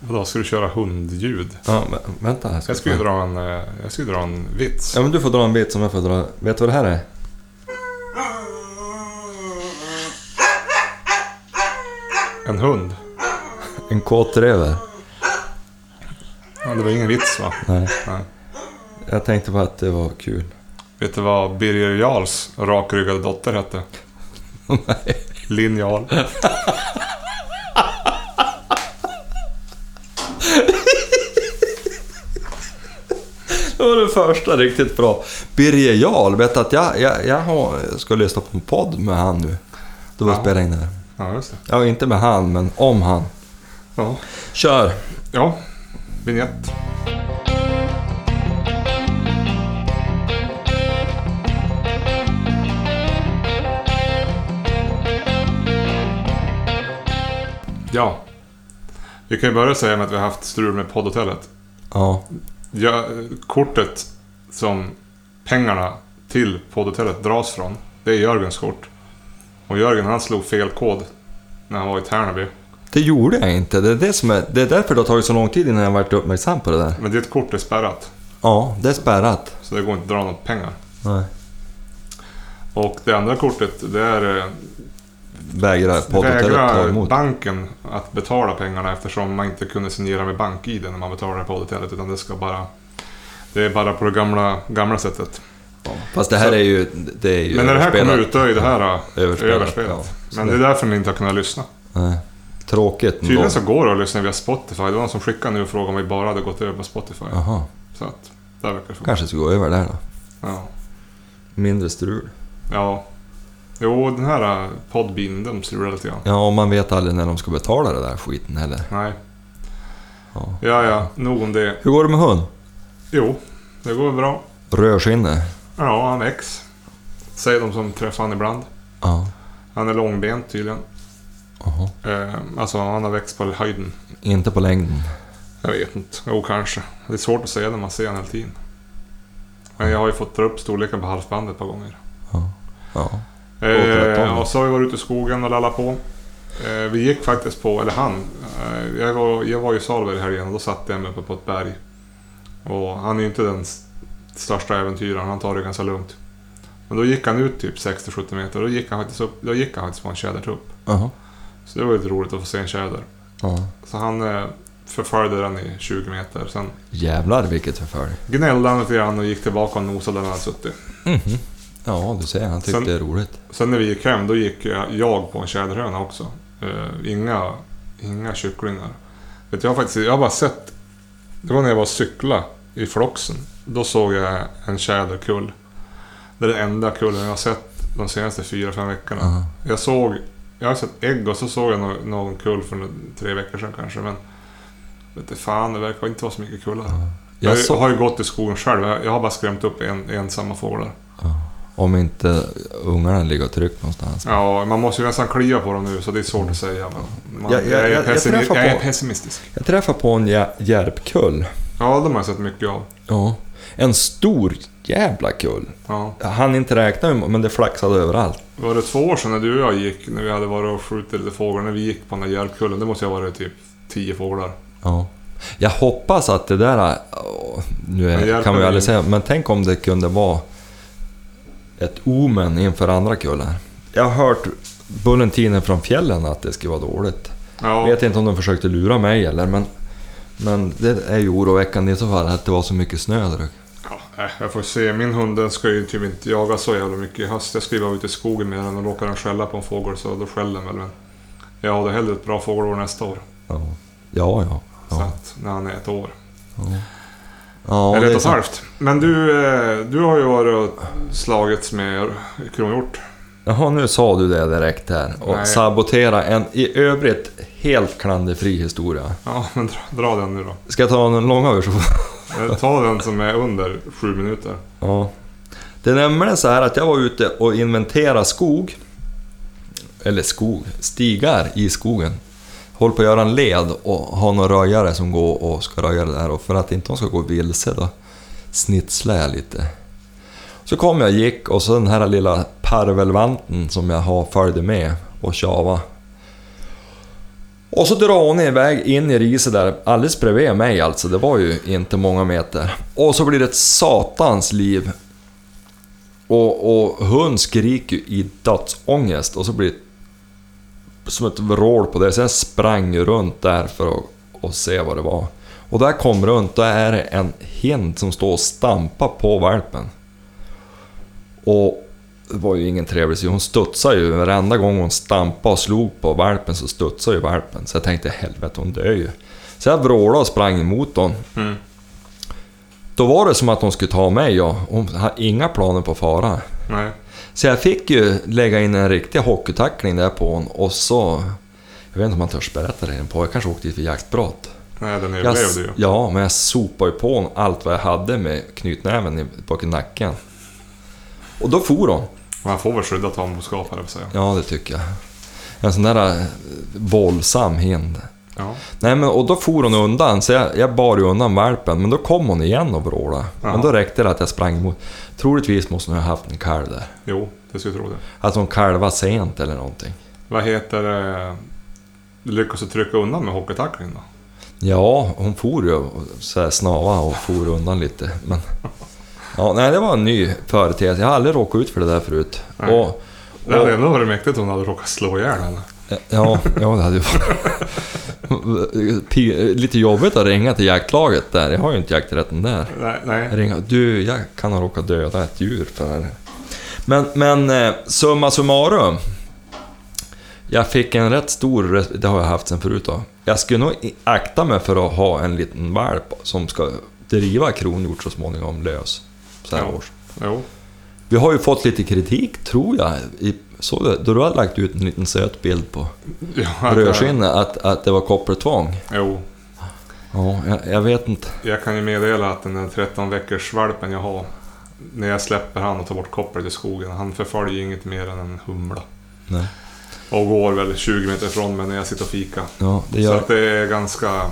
Vadå, ska du köra hundljud? Ja, men, vänta. här ska Jag skulle ju dra en, eh, jag skulle dra en vits. Ja, men du får dra en bit som jag får dra. Vet du vad det här är? En hund. En kåtrever. Ja, det var ingen vits va? Nej. Nej. Jag tänkte på att det var kul. Vet du vad Birger Jarls rakryggade dotter hette? Nej. Linjal. Det var det första riktigt bra. Birger Jarl, vet du att jag, jag, jag har, ska lyssna på en podd med han nu. Då var Ja. spelade in det här. Ja, just det. Ja, inte med han, men om han. Ja. Kör! Ja, vignett. Ja. Vi kan ju börja säga med att vi har haft strul med poddhotellet. Ja. Ja, kortet som pengarna till poddhotellet dras från, det är Jörgens kort. Och Jörgen han slog fel kod när han var i Tärnaby. Det gjorde jag inte. Det är, det som är, det är därför det har tagit så lång tid innan jag varit uppmärksam på det där. Men ditt kort är spärrat, Ja, det är spärrat. så det går inte att dra något pengar. Nej. Och det andra kortet, det är... Vägrar poddhotellet ta emot. banken att betala pengarna eftersom man inte kunde signera med bank-id när man betalade poddhotellet. Utan det ska bara... Det är bara på det gamla, gamla sättet. Fast det här Så- är ju... Det är ju Men när det här kommer ut, då är det här Överspelat, överspelat. ja. Så Men det- är därför ni inte har kunnat lyssna. Nej. Tråkigt. Tydligen så går det att lyssna via Spotify. Det var någon som skickade nu och frågade om vi bara hade gått över på Spotify. Jaha. Så att, där verkar det funka. Kanske ska gå över där då. Ja. Mindre strul. ja. Jo, den här Podbean, de strular lite grann. Ja, och man vet aldrig när de ska betala det där skiten heller. Nej. Ja. Ja, ja. Nog om det. Hur går det med hund? Jo, det går bra. Rörskinne? Ja, han väcks. Säger de som träffar han ibland. Ja. Han är långbent tydligen. Jaha. Eh, alltså han har växt på höjden. Inte på längden. Jag vet inte. Jo, kanske. Det är svårt att säga när man ser honom hela tiden. Men jag har ju fått dra upp storleken på halsbandet ett par gånger. Ja. Ja. Eh, och så har vi varit ute i skogen och lallat på. Eh, vi gick faktiskt på, eller han, eh, jag, var, jag var i Salberg i helgen och då satt jag mig uppe på ett berg. Och han är ju inte den största äventyraren, han tar det ganska lugnt. Men då gick han ut typ 60-70 meter och då gick han faktiskt, upp, då gick han faktiskt på en tjädertupp. Jaha. Så det var lite roligt att få se en tjäder. Ja. Så han eh, förföljde den i 20 meter. Sen Jävlar vilket förfölj. gnällde han lite grann och gick tillbaka och nosade där han hade suttit. Mhm. Ja, du ser. Han tyckte Sen- det är roligt. Sen när vi gick hem, då gick jag, på en tjäderhöna också. Eh, inga, inga kycklingar. Vet, du, jag, har faktiskt, jag har bara sett... Det var när jag var och cykla i Floxen. Då såg jag en tjäderkull. Det är den enda kullen jag har sett de senaste fyra, fem veckorna. Aha. Jag såg... Jag har sett ägg och så såg jag någon, någon kull för tre veckor sedan kanske. Men... Vet du, fan, det verkar inte vara så mycket kullar. Jag, Jag så, har ju gått i skogen själv. Jag har bara skrämt upp en, ensamma fåglar. Om inte ungarna ligger och trycker någonstans. Ja, man måste ju nästan klia på dem nu så det är svårt att säga. Men man, Jag- jag- jag, är jag- pessimi- träffar jag är på- pessimistisk. Jag träffade på en jä- järpkull. Ja, de har jag sett mycket av. Ja. En stor jävla kull. Ja. Hann inte räkna men det flaxade överallt. Var det två år sedan när du och jag gick, när vi hade varit och skjutit lite fåglar, när vi gick på den där järvkullen? Det måste ju ha varit typ tio fåglar. Ja. Jag hoppas att det där... nu är, kan vi det aldrig säga, men tänk om det kunde vara ett omen inför andra kullar. Jag har hört bulletiner från fjällen att det skulle vara dåligt. Ja, Jag vet inte om de försökte lura mig eller men... Men det är ju oroväckande i så fall att det var så mycket snö där. ja äh, jag får se. Min hund den ska ju typ inte jaga så jävla mycket i höst. Jag ska ju vara ute i skogen med den och råkar den skälla på en fågel så då skäller den väl. Men jag har hellre ett bra fågelår nästa år. Ja, ja. ja. Så ja. att, när han är ett år. ja Eller det ett och ett halvt. Men du, eh, du har ju varit och slagits med kronhjort. Jaha, nu sa du det direkt här. Och Nej. sabotera en i övrigt helt klanderfri historia. Ja, men dra, dra den nu då. Ska jag ta den långa versionen? Ta den som är under sju minuter. Ja. Det är nämligen så här att jag var ute och inventerade skog. Eller skog, stigar i skogen. Håller på att göra en led och har några röjare som går och ska röja det där. Och för att inte de ska gå vilse då snitslar jag lite. Så kom jag gick och så den här lilla parvelvanten som jag har följde med och tjava. Och så drar hon iväg in i riset där, alldeles bredvid mig alltså. Det var ju inte många meter. Och så blir det ett satans liv. Och, och hon skriker ju i dödsångest och så blir det som ett vrål på det. Så jag sprang runt där för att, att se vad det var. Och där kom runt, då är det en hind som står och stampar på valpen. Och det var ju ingen trevlig syn. Hon studsade ju. Varenda gång hon stampade och slog på valpen så studsade ju valpen. Så jag tänkte helvete, hon dör ju. Så jag vrålade och sprang emot hon. Mm. Då var det som att hon skulle ta mig ja. Hon hade inga planer på att fara. Nej. Så jag fick ju lägga in en riktig hockeytackling där på hon och så... Jag vet inte om man törs berätta det på. Jag kanske åkte dit för jaktbrott. Nej, den Jag, överlevde ju. ja, men jag sopade ju på hon allt vad jag hade med knytnäven bak i nacken. Och då for hon. Man får väl skydda tamboskap, jag säga. Ja, det tycker jag. En sån där eh, våldsam hind. Ja. Nej, men och då for hon undan, så jag, jag bar ju undan valpen, men då kom hon igen och vrålade. Jaha. Men då räckte det att jag sprang emot. Troligtvis måste hon ha haft en kalv där. Jo, det skulle jag tro det. Att hon kalvade sent eller någonting. Vad heter det? Lyckades du trycka undan med hockeytacklingen då? Ja, hon for ju och så här snava och for undan lite. Men... Ja, nej, det var en ny företeelse. Jag har aldrig råkat ut för det där förut. Nej. Och, Det hade och, ändå varit mäktigt om hon hade råkat slå ihjäl henne. ja, ja, det hade ju varit... Lite jobbigt att ringa till jaktlaget där. Jag har ju inte jakträtten där. Nej, nej. Ringa, du, jag kan ha råkat döda ett djur för. Men, men eh, summa summarum. Jag fick en rätt stor, det har jag haft sen förut då. Jag skulle nog akta mig för att ha en liten valp som ska driva kronhjort så småningom lös. Så här Ja. års. Jo. Vi har ju fått lite kritik, tror jag, i, såg du, då du har lagt ut en liten söt bild på Ja, rödskinnet, att, att det var koppertvång. Jo. Ja, jag, jag vet inte. Jag kan ju meddela att den där 13 veckors valpen jag har. När jag släpper han och tar bort koppret i skogen. Han förföljer inget mer än en humla. Nej. Och går väl 20 meter ifrån mig när jag sitter och fikar. Ja, det Så gör... att det är ganska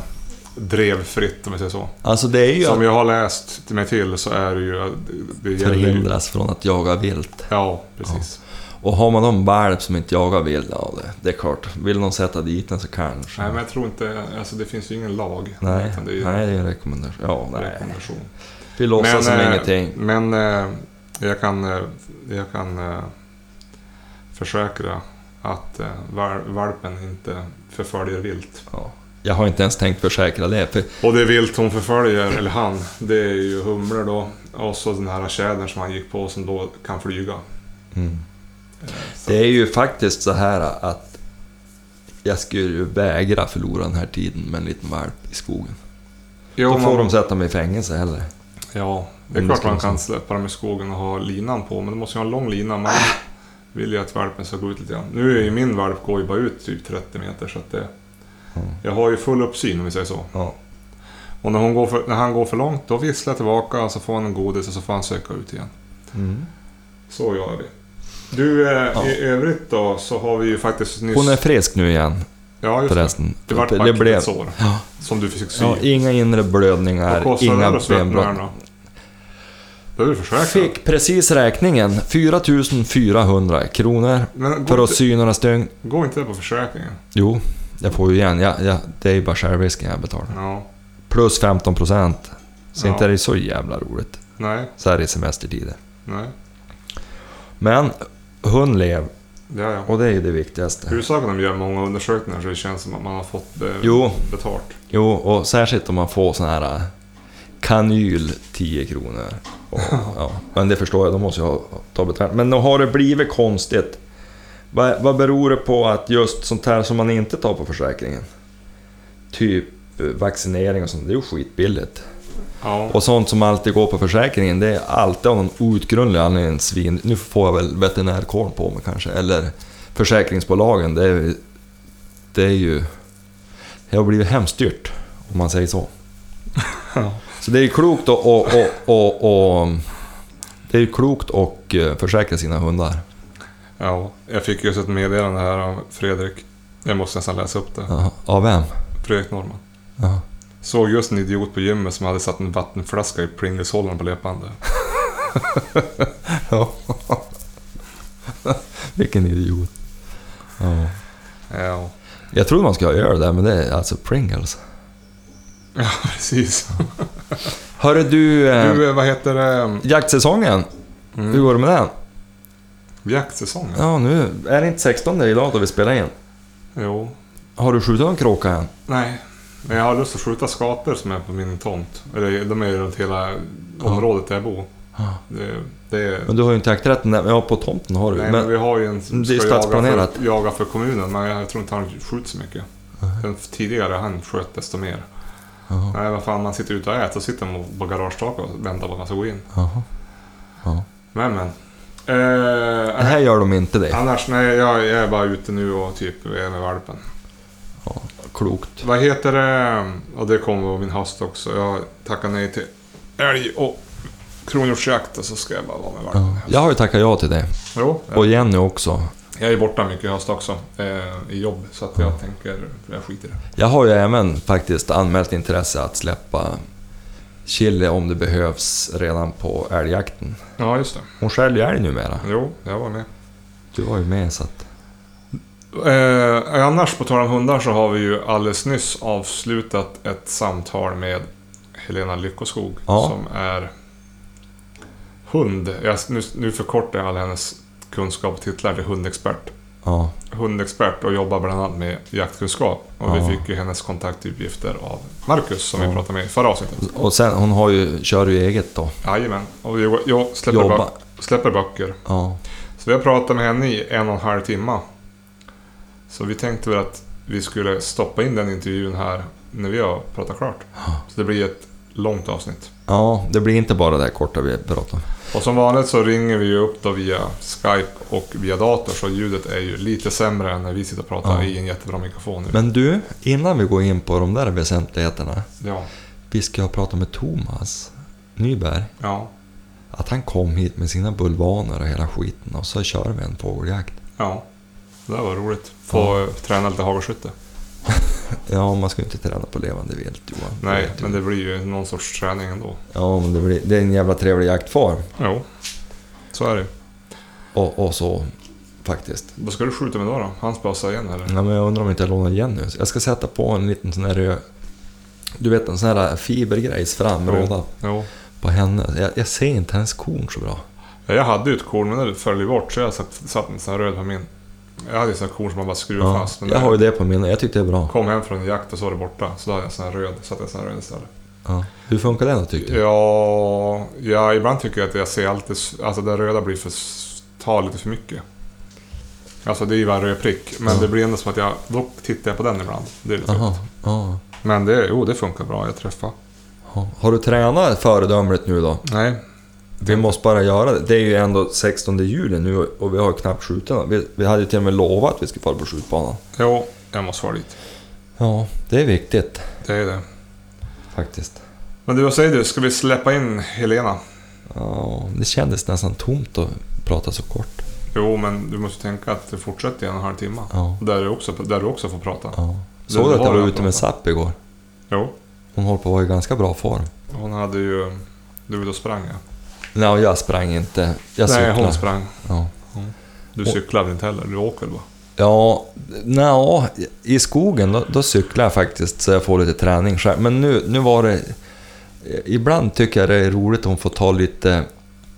drevfritt om vi säger så. Alltså det är ju Som att jag har läst mig till så är det ju... Det gäller ju förhindras från att jaga vilt. ja, precis. Och har man någon valp som inte jagar vilt, ja det, det är klart. Vill någon sätta dit den så kanske. Nej, men jag tror inte... Alltså det finns ju ingen lag. nej, det är ju nej, det är en rekommendation. Ja, en nej. rekommendation. Vi låtsas som eh, ingenting. Men eh, jag kan, eh, jag kan försäkra att val, valpen inte förföljer vilt. Ja. Jag har inte ens tänkt försäkra det. För, Och det vilt hon förföljer, eller han, det är ju humlor då. Och så den här tjädern som han gick på som då kan flyga. mm. Så- Det är ju faktiskt så här att jag skulle ju vägra förlora den här tiden med en liten valp i skogen. Jo, Då får man- de sätta mig i fängelse heller. Ja, det är Om klart man kan släppa dem i skogen och ha linan på, men det måste ju ha en lång lina. Man vill ju att valpen ska gå ut lite grann. Nu är ju min valp går ju bara ut typ 30 meter, så att det... Mm. Jag har ju full uppsyn om vi säger så. Ja. Och när, hon går för, när han går för långt, då visslar jag tillbaka och så får han en godis och så får han söka ut igen. Mm. Så gör vi. Du, eh, Ja. i övrigt då så har vi ju faktiskt nyss... Hon är frisk nu igen Ja, just förresten. Det vart det blev, ett sår ja, som du fick sy. ja, inga inre blödningar, inga benbrott. då? Behöver du försäkra? Fick precis räkningen, 4400 kronor för att sy några stygn. går inte det på försäkringen? Jo, jag får ju igen. Ja, ja, det är ju bara självrisken jag betalar. Ja. Plus 15 procent. Så Ja. inte är det så jävla roligt. Nej, Så här i semestertider. nej. Men hon lev Ja, ja. och det är ju det viktigaste. Huvudsaken är de gör många undersökningar så det känns som att man har fått be- Jo. betalt. Jo, och särskilt om man får sån här äh, kanyl 10 kronor. Och, ja, men det förstår jag, de måste ju ha, ta betalt. Men har det blivit konstigt. Vad, vad beror det på att just sånt här som man inte tar på försäkringen? Typ eh, vaccinering och sånt, det är ju skitbilligt. Ja. Och sånt som alltid går på försäkringen, det är alltid av någon outgrundlig anledning svin. Nu får jag väl veterinärkåren på mig kanske, eller försäkringsbolagen. Det är, det är ju... Det har blivit hemskt dyrt, om man säger så. Ja. Så det är klokt att och, och, och, och, Det är klokt att eh, försäkra sina hundar. ja. Jag fick just ett meddelande här av Fredrik. Jag måste nästan läsa upp det. Jaha, Av vem? Fredrik Norman. Jaha. Såg just en idiot på gymmet som hade satt en vattenflaska i Pringles-hållaren på löpande. Ja. Vilken idiot. Ja. Ja. Jag trodde man skulle ha öl där, men det är alltså Pringles. Ja, precis. Hörru du, eh, Du, vad heter det? jaktsäsongen. Hur Mm. går det med den? Jaktsäsongen? Ja, nu är det inte 16 idag då vi spelar in. Jo. Har du skjutit någon kråka än? Nej. Men jag har lust att skjuta skapor som är på min tomt. Eller de är ju runt hela området där jag bor. Det, det är... Men du har ju inte jakträtten där. Ja, på tomten har du. Nej, men, men, vi har ju en som ska jaga för, jaga för kommunen, men jag tror inte han skjuter så mycket. Den tidigare han sköt desto mer. Jaha, Nej, vad fan, man sitter ute och äter, så sitter man på garagetaket och väntar på att man ska gå in. Ja. Men, men. Det Eh, här gör de inte det. annars, nej, jag, jag är bara ute nu och typ är med valpen. Ja, klokt. Vad heter det? Och det kommer på min höst också. Jag tackar nej till älg och kronhjortsjakt och så ska jag bara vara med valpen. Ja. Jag har ju tackat ja till det. Jo, Och Jenny också. jag är borta mycket i höst också. Eh, I jobb, så att jag tänker, jag skiter i det. Jag har ju även faktiskt anmält intresse att släppa chili om det behövs redan på älgjakten. Ja, just det. Hon skäller ju älg numera. Jo, jag var med. Du var ju med så att... Eh, annars, på tal om hundar, så har vi ju alldeles nyss avslutat ett samtal med Helena Lyckoskog Ja. som är hund. Jag, nu, nu förkortar jag all hennes kunskap och titlar till hundexpert. Ja, Hundexpert och jobbar bland annat med jaktkunskap. Och Ja. vi fick ju hennes kontaktuppgifter av Marcus som vi pratade med i förra avsnittet. och sen hon har ju, kör ju eget då. Jajamän. Och jag, jag släpper, Jobba. böck, släpper böcker. Så vi har pratat med henne i en och en halv timme. Så vi tänkte väl att vi skulle stoppa in den intervjun här när vi har pratat klart. Så det blir ett långt avsnitt. Ja, det blir inte bara det här korta vi pratar om. Och som vanligt så ringer vi ju upp då via Skype och via dator så ljudet är ju lite sämre än när vi sitter och pratar Ja. i en jättebra mikrofon nu. Men du, innan vi går in på de där väsentligheterna. Ja, Vi ska ha pratat med Thomas Nyberg. ja, Att han kom hit med sina bulvaner och hela skiten och så kör vi en fågeljakt. ja. Det var roligt. Få eh, träna lite hagelskytte. Ja, man ska ju inte träna på levande vilt Johan. Nej, men det blir ju någon sorts träning ändå. Ja, men det, blir, det är en jävla trevlig jaktform. Jo, så är det Och, och så, faktiskt. Vad ska du skjuta med då? då? Hans bössa igen eller? Ja, men jag undrar om inte jag lånar igen nu. Jag ska sätta på en liten sån här röd... Du vet en sån här fibergrejs fram, Jo. råda Jo. på henne. Jag, jag ser inte hennes korn så bra. Ja, jag hade ju ett korn, men det föll ju bort så jag satt, satt en sån här röd på min. Jag hade ju sån korn som man bara skruvade Ja, fast. Men jag det- har ju det på min jag tyckte det är bra. kom hem från en jakt och så var det borta. Så då hade jag sån här röd, satte jag sån här röd istället. Ja. Hur funkar det då tycker du? Ja, ja, ibland tycker jag att jag ser alltid... Alltså det röda blir för... tar lite för mycket. Alltså det är ju bara en röd prick. Men Ja. det blir ändå som att jag... Då tittar jag på den ibland. Det är lite tråkigt. ja. Men det, jo, det funkar bra. Jag träffar. Har du tränat föredömligt nu då? Nej. Vi måste bara göra det. Det är ju ändå 16 juli nu och vi har ju knappt skjutit vi, vi hade ju till och med lovat att vi skulle fara på skjutbanan. Jo, jag måste vara dit. Ja, det är viktigt Det är det. faktiskt. Men du, vad säger du? Ska vi släppa in Helena? Ja, det kändes nästan tomt att prata så kort. Jo, men du måste tänka att det fortsätter i en och en halv timme. Ja, Där du också, där du också får prata. ja. Såg du att jag var ute med. Zapp igår? Jo, Hon håller på att vara i ganska bra form. hon hade ju... Du var ute och sprang ja. Nej, jag sprang inte. Jag Nej, cyklade. hon sprang. Ja. Du cyklar väl inte heller? Du åker bara? Ja, nja, i skogen då, då cyklar jag faktiskt så jag får lite träning själv. Men nu, nu var det... Ibland tycker jag det är roligt att hon får ta lite...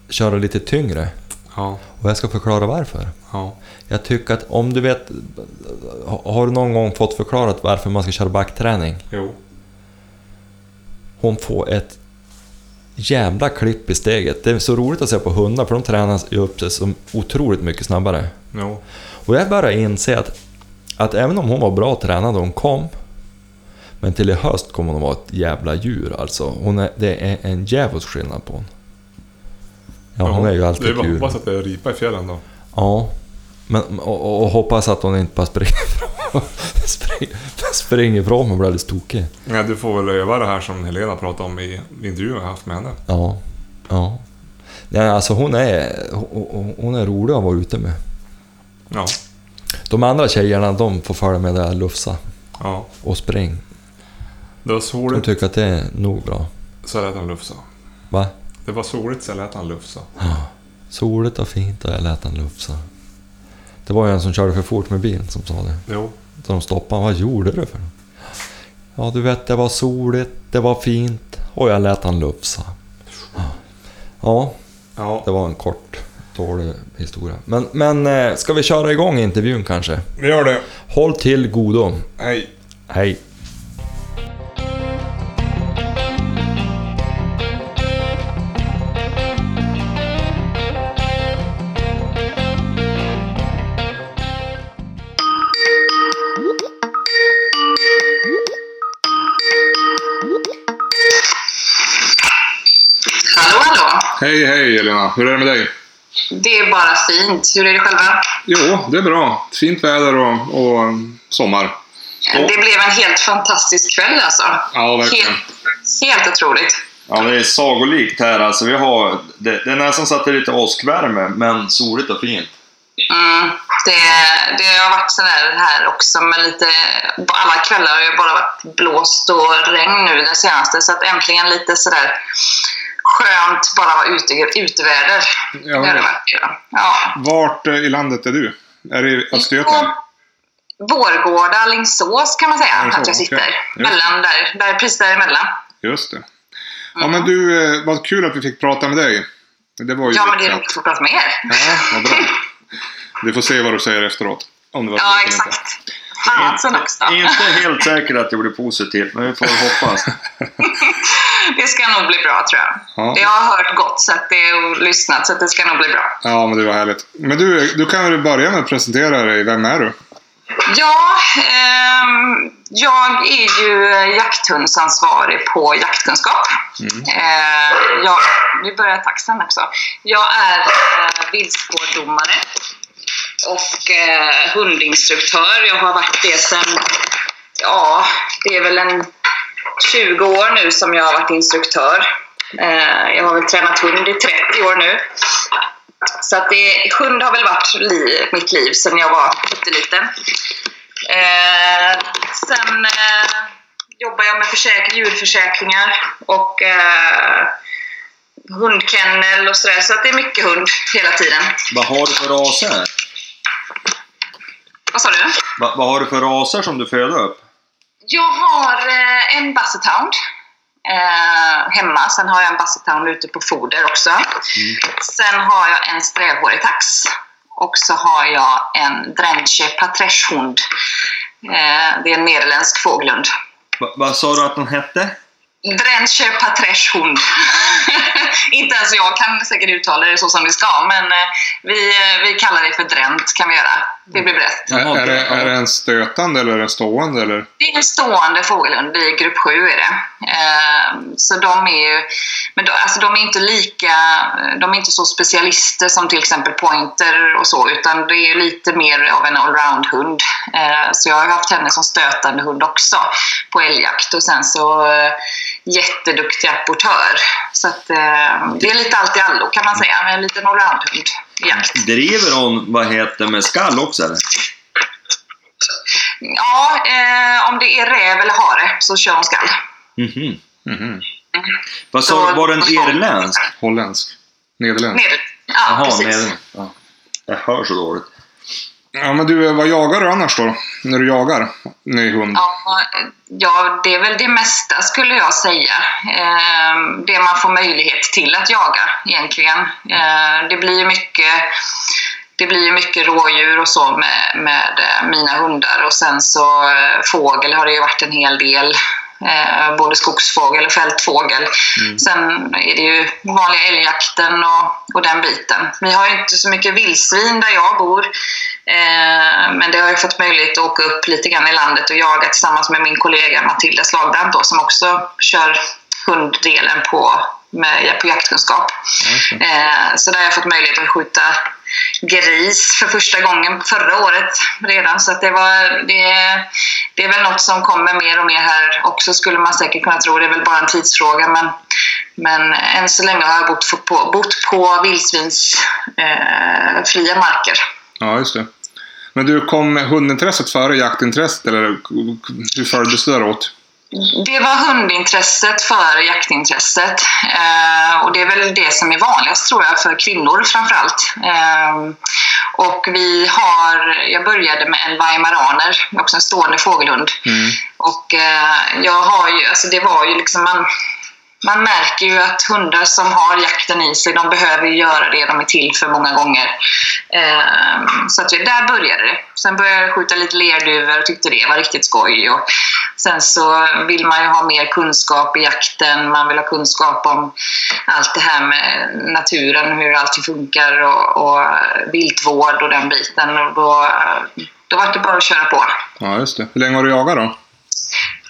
Köra lite tyngre. Ja. Och jag ska förklara varför. Ja. Jag tycker att om du vet... Har du någon gång fått förklarat varför man ska köra backträning? Jo. Hon får ett jävla klipp i steget. Det är så roligt att se på hundar för de tränar ju upp sig så otroligt mycket snabbare. Jo. Och jag börjar inse att, att även om hon var bra tränad när hon kom, men till i höst kommer hon att vara ett jävla djur alltså. Hon är, det är en djävulsk skillnad på hon. Ja, hon är ju Det är alltid bara djur. hoppas att det är ripa i fjällen då. Ja. Men, och, och, hoppas att hon inte bara springer ifrån, spring, springer mig och blir alldeles tokig. Ja, du får väl öva det här som Helena pratade om i intervjun jag haft med henne. Ja. Ja. Nej, alltså hon är, hon, är rolig att vara ute med. Ja. De andra tjejerna, de får följa med där lufsa Ja. och spring. Det var De soligt, tycker att det är nog bra. så lät han lufsa. Va? Det var soligt, så lät han lufsa. Soligt och fint och jag lät han lufsa. Det var ju en som körde för fort med bilen som sa det. Jo. De stoppade Vad gjorde du för Ja, du vet, det var soligt, det var fint och jag lät han lufsa. Ja, Ja, det var en kort, dålig historia. Men, men eh, ska vi köra igång intervjun kanske? vi gör det. Håll till godo. Hej. Hej. Hej, hej Elina. Hur är det med dig? Det är bara fint. Hur är det själva? Jo, det är bra. Fint väder och, och um, sommar. Det blev en helt fantastisk kväll alltså. Ja, verkligen. Helt, helt otroligt. Ja, det är sagolikt här alltså. Vi har, det, det är nästan så att det är lite åskvärme, men soligt och fint. Mm, det, det har varit sådär här också, men lite, alla kvällar har ju bara varit blåst och regn nu den senaste, så att äntligen lite sådär skönt bara vara ute, uteväder. Ja, det har det varit. Ja. Vart eh, i landet är du? Är det i Östergötland? Vårgårda, Alingsås kan man säga Alingsås, att jag sitter. det. Mellan där, där, precis däremellan. Just det. Ja, men du, eh, vad kul att vi fick prata med dig. Det var ju Ja, men det är roligt att få prata med er. Ja, vad bra. Vi får se vad du säger efteråt. Om det var Ja, inte. exakt. Fasen också. Inte helt säker att det blir positivt, men vi får hoppas. Det ska nog bli bra tror jag. Ja. Jag har hört gott så att det och lyssnat så att det ska nog bli bra. Ja, men det var härligt. Men du, du kan väl börja med att presentera dig. Vem är du? Ja, ehm, jag är ju jakthundsansvarig på jaktkunskap. Eh, jag, nu börjar taxen också. Jag är eh, viltspårdomare och eh, hundinstruktör. Jag har varit det sedan, ja, det är väl en 20 år nu som jag har varit instruktör. Eh, jag har väl tränat hund i 30 år nu. Så att det, hund har väl varit li, mitt liv sedan jag var pytteliten. Eh, sen eh, jobbar jag med försäk- djurförsäkringar och eh, hundkennel och sådär. Så att det är mycket hund hela tiden. Vad har du för raser? Vad sa du? Va, vad har du för raser som du föder upp? Jag har eh, en hound eh, hemma. Sen har jag en basset hound ute på foder också. Sen har jag en strävhårig tax. Och så har jag en Drenche paträschhund. Eh, det är en nederländsk fågelhund. Va, vad sa du att den hette? Drenche paträschhund. Inte ens jag kan säkert uttala det så som det ska, men eh, vi, eh, vi kallar det för dränt kan vi göra. Det blir. Jaha, är, är, det, är det en stötande eller är det stående? Eller? Det är en stående fågelhund, i grupp 7 är det. Eh, så de är ju, men de, alltså de är inte lika, de är inte så specialister som till exempel pointer och så, utan det är lite mer av en allround-hund. Eh, så jag har haft henne som stötande hund också på älgjakt och sen så eh, jätteduktig apportör. Så att det är lite allt i allo kan man säga, med en liten allround-hund jakt. Driver hon, vad heter med skall också eller? Ja, eh, om det är räv eller hare så kör hon skall. Mhm. Mhm. Vad sa du, var den irländsk? Holländsk? Nederländsk? Ned. Ja, Jaha, precis. nederländsk. Ja. Jag hör så dåligt. Ja, men du, vad jagar du annars då? När du jagar med hund? Ja, ja, det är väl det mesta skulle jag säga. Eh, det man får möjlighet till att jaga egentligen. Eh, det blir ju mycket det blir mycket rådjur och så med, med eh, mina hundar och sen så eh, fågel har det ju varit en hel del. Eh, både skogsfågel och fältfågel. Sen är det ju vanliga älgjakten och, och den biten. Vi har ju inte så mycket vildsvin där jag bor. Eh, men det har jag fått möjlighet att åka upp lite grann i landet och jaga tillsammans med min kollega Matilda Slagbrant då, som också kör hunddelen på, med, på jaktkunskap. Eh, så där har jag fått möjlighet att skjuta gris för första gången förra året redan. Så det, var, det, det är väl något som kommer mer och mer här också skulle man säkert kunna tro. Det är väl bara en tidsfråga. Men, men än så länge har jag bott på, bott på vildsvinsfria eh, fria marker. Ja, just det. Men du, kom hundintresset före jaktintresset eller hur följdes det åt? Det var hundintresset före jaktintresset. Eh, och det är väl det som är vanligast tror jag för kvinnor framförallt. Eh, och vi har, jag började med en weimaraner, också en stående fågelhund. Och eh, jag har ju, alltså det var ju liksom man man märker ju att hundar som har jakten i sig, de behöver göra det de är till för många gånger. Eh, så att där började det. Sen började jag skjuta lite lerduvor och tyckte det var riktigt skoj. Och sen så vill man ju ha mer kunskap i jakten, man vill ha kunskap om allt det här med naturen, hur allting funkar och, och viltvård och den biten. Och då, då var det bara att köra på. Ja, just det. Hur länge har du jagat då?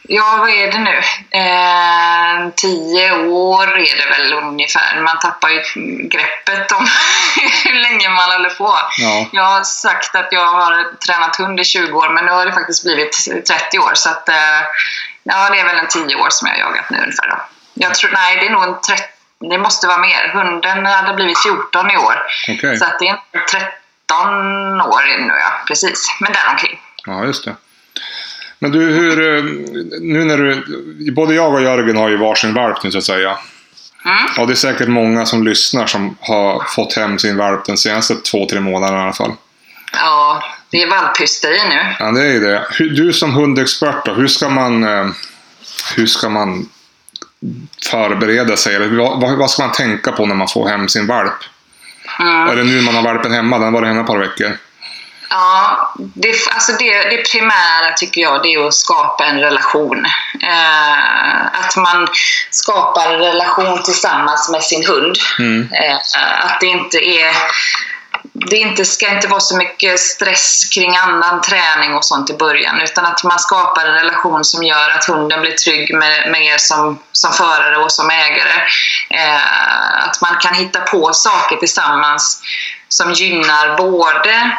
Ja, vad är det nu? Eh, tio år är det väl ungefär. Man tappar ju greppet om hur länge man håller på. Ja. Jag har sagt att jag har tränat hund i 20 år, men nu har det faktiskt blivit 30 år. Så att, eh, ja, det är väl en 10 år som jag har jagat nu ungefär. Då. Jag tror, nej, det är nog en 30, det måste vara mer. Hunden hade blivit 14 i år. Okej. Så att det är 13 år nu, ja. Precis. Men däromkring. Ja, just det. Men du, hur... eh, Nu när du... Både jag och Jörgen har ju varsin valp nu så att säga. Mm. Ja, det är säkert många som lyssnar som har fått hem sin valp den senaste två, tre månaderna i alla fall. Ja, det är valphysteri nu. Ja, det är ju det. Du som hundexpert då, hur ska man... eh, Hur ska man förbereda sig? Eller vad, vad- ska man tänka på när man får hem sin valp? Mm. Eller nu när man har valpen hemma, den har varit hemma ett par veckor. Ja, det, alltså det, det primära tycker jag det är att skapa en relation. Eh, att man skapar en relation tillsammans med sin hund. Mm. Eh, att det inte är det inte, ska inte vara så mycket stress kring annan träning och sånt i början utan att man skapar en relation som gör att hunden blir trygg med, med er som, som förare och som ägare. Eh, att man kan hitta på saker tillsammans som gynnar både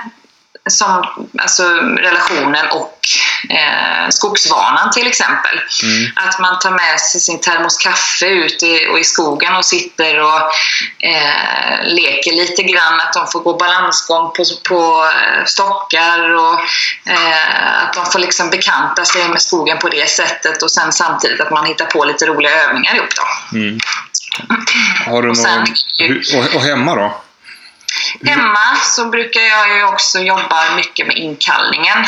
som, alltså relationen och eh, skogsvanan till exempel. Att man tar med sig sin termos kaffe ut i, och i skogen och sitter och eh, leker lite grann. Att de får gå balansgång på, på eh, stockar och eh, att de får liksom bekanta sig med skogen på det sättet och sen samtidigt att man hittar på lite roliga övningar ihop. Då. Har du Och sen- någon... Och, och hemma då? Hemma så brukar jag ju också jobba mycket med inkallningen.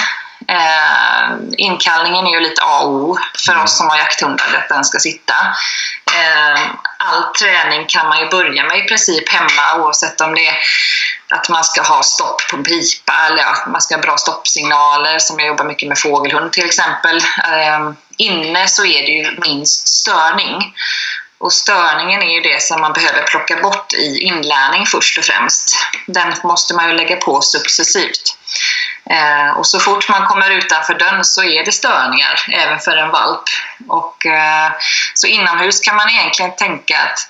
Eh, inkallningen är ju lite A och O för oss som har jakthundar, att den ska sitta. Eh, all träning kan man ju börja med i princip hemma oavsett om det är att man ska ha stopp på en pipa eller att man ska ha bra stoppsignaler som jag jobbar mycket med fågelhund till exempel. Eh, inne så är det ju minst störning. Och störningen är ju det som man behöver plocka bort i inlärning först och främst. Den måste man ju lägga på successivt. Eh, och så fort man kommer utanför dörren så är det störningar, även för en valp. Och, eh, så inomhus kan man egentligen tänka att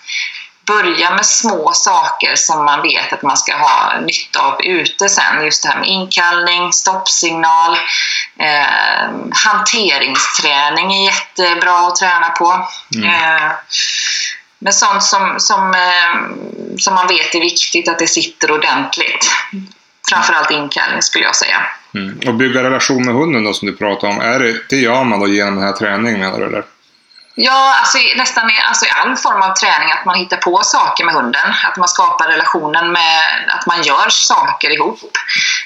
börja med små saker som man vet att man ska ha nytta av ute sen. Just det här med inkallning, stoppsignal, eh, hanteringsträning är jättebra att träna på. Eh, men sånt som, som, eh, som man vet är viktigt att det sitter ordentligt. Framförallt inkallning skulle jag säga. Mm. Och bygga relation med hunden då som du pratade om. Är det, det gör man då genom den här träningen menar du eller? Ja, alltså i, nästan i, alltså i all form av träning, att man hittar på saker med hunden. Att man skapar relationen med att man gör saker ihop.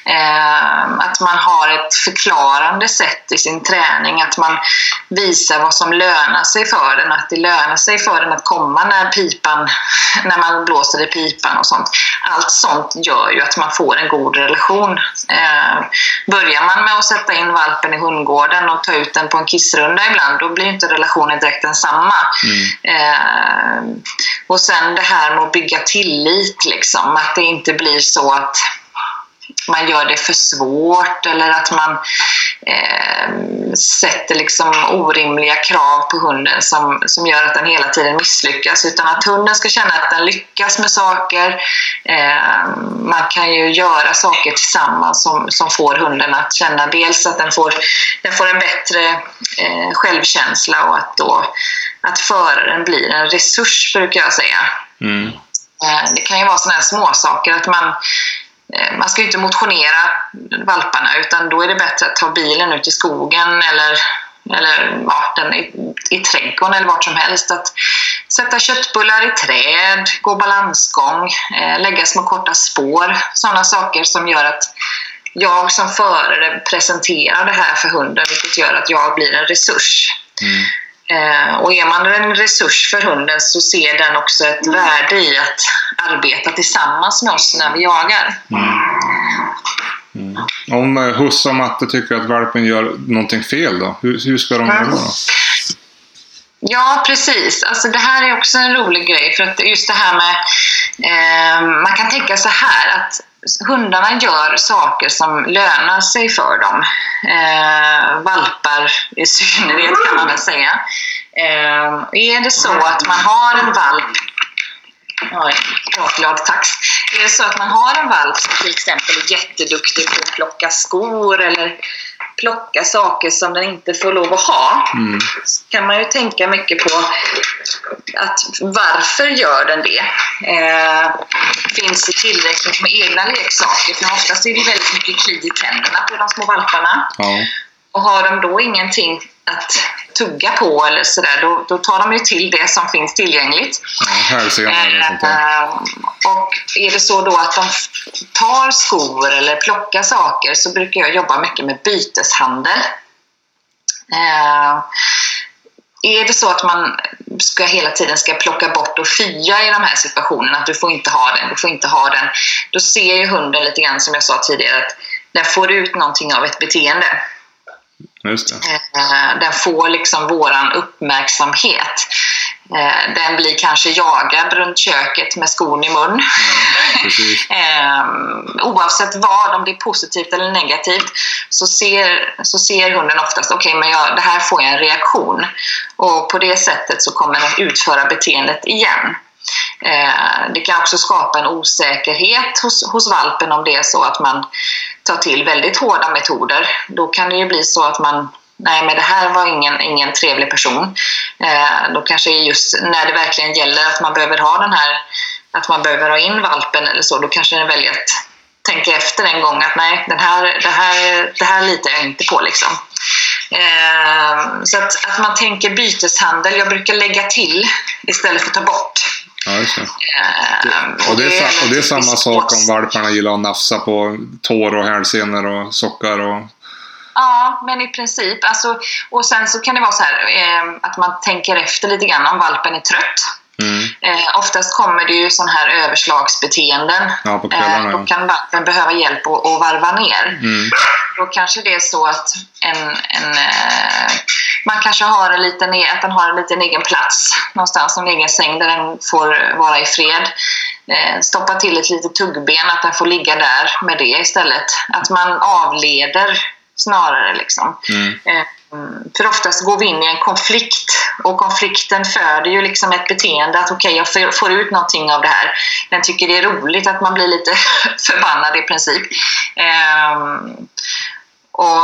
Eh, att man har ett förklarande sätt i sin träning. Att man visar vad som lönar sig för den. Att det lönar sig för den att komma när pipan, när man blåser i pipan och sånt. Allt sånt gör ju att man får en god relation. Eh, börjar man med att sätta in valpen i hundgården och ta ut den på en kissrunda ibland, då blir inte relationen direkt densamma. Eh, och sen det här med att bygga tillit, liksom. Att det inte blir så att man gör det för svårt eller att man eh, sätter liksom orimliga krav på hunden som, som gör att den hela tiden misslyckas. Utan att hunden ska känna att den lyckas med saker. Eh, man kan ju göra saker tillsammans som, som får hunden att känna dels att den får, den får en bättre eh, självkänsla och att, då, att föraren blir en resurs, brukar jag säga. Mm. Eh, Det kan ju vara sådana här småsaker att man Eh, man ska ju inte motionera valparna utan då är det bättre att ta bilen ut i skogen eller eller ja, den i, i trädgården eller vart som helst. Att sätta köttbullar i träd, gå balansgång, eh, lägga små korta spår. Sådana saker som gör att jag som förare presenterar det här för hunden vilket gör att jag blir en resurs. Mm. Eh, och är man en resurs för hunden så ser den också ett värde i att arbeta tillsammans med oss när vi jagar. Om eh, Husse och Matte tycker att valpen gör någonting fel då? Hur, hur ska de göra då? Ja, precis. Alltså, det här är också en rolig grej. För att just det här med... Eh, man kan tänka så här att hundarna gör saker som lönar sig för dem. Eh, valpar i synnerhet kan man väl säga. Eh, är det så att man har en valp Oj, glad tax. Är det så att man har en valp som till exempel är jätteduktig på att plocka skor eller plocka saker som den inte får lov att ha Mm. så kan man ju tänka mycket på att varför gör den det? Eh, finns det tillräckligt med egna leksaker? För oftast är det väldigt mycket kli i tänderna på de små valparna. Ja. Och har de då ingenting att tugga på eller sådär, då, då tar de ju till det som finns tillgängligt. ja och sånt där. Eh, och är det så då att de tar skor eller plockar saker så brukar jag jobba mycket med byteshandel. Eh, är det så att man ska hela tiden ska plocka bort och fya i de här situationerna, att du får inte ha den, du får inte ha den, då ser ju hunden lite grann som jag sa tidigare att den får ut någonting av ett beteende. Just det. Eh, den får liksom våran uppmärksamhet. Eh, Den blir kanske jagad runt köket med skon i mun. Eh, oavsett vad, om det är positivt eller negativt, så ser, så ser hunden oftast okej, men jag, det här får jag en reaktion. Och på det sättet så kommer den utföra beteendet igen. Eh, det kan också skapa en osäkerhet hos, hos valpen om det är så att man tar till väldigt hårda metoder. Då kan det ju bli så att man Nej, men det här var ingen, ingen trevlig person. Eh, då kanske just när det verkligen gäller att man behöver ha den här, att man behöver ha in valpen eller så, då kanske den väljer att tänka efter en gång att nej, den här, det, här, det här litar jag inte på. Liksom. Eh, så att, att man tänker byteshandel, jag brukar lägga till istället för att ta bort. Ja, just det. Eh, Och det, är, och det är samma sak om valparna gillar att nafsa på tår och hälsenor och sockar och... Ja, men i princip. Alltså, och sen så kan det vara så här eh, att man tänker efter lite grann om valpen är trött. Mm. Eh, oftast kommer det ju sån här överslagsbeteenden. Ja, på kvällarna, Eh, då kan valpen behöva hjälp att, att varva ner. Mm. Då kanske det är så att en, en, eh, man kanske har en liten, e- att den har en liten egen plats någonstans, en egen säng där den får vara i fred. Eh, stoppa till ett litet tuggben, att den får ligga där med det istället. Att man avleder snarare liksom. Mm. Eh, För oftast går vi in i en konflikt och konflikten föder ju liksom ett beteende att okej, jag får- ut någonting av det här. Den tycker det är roligt att man blir lite förbannad i princip. Ehm, och,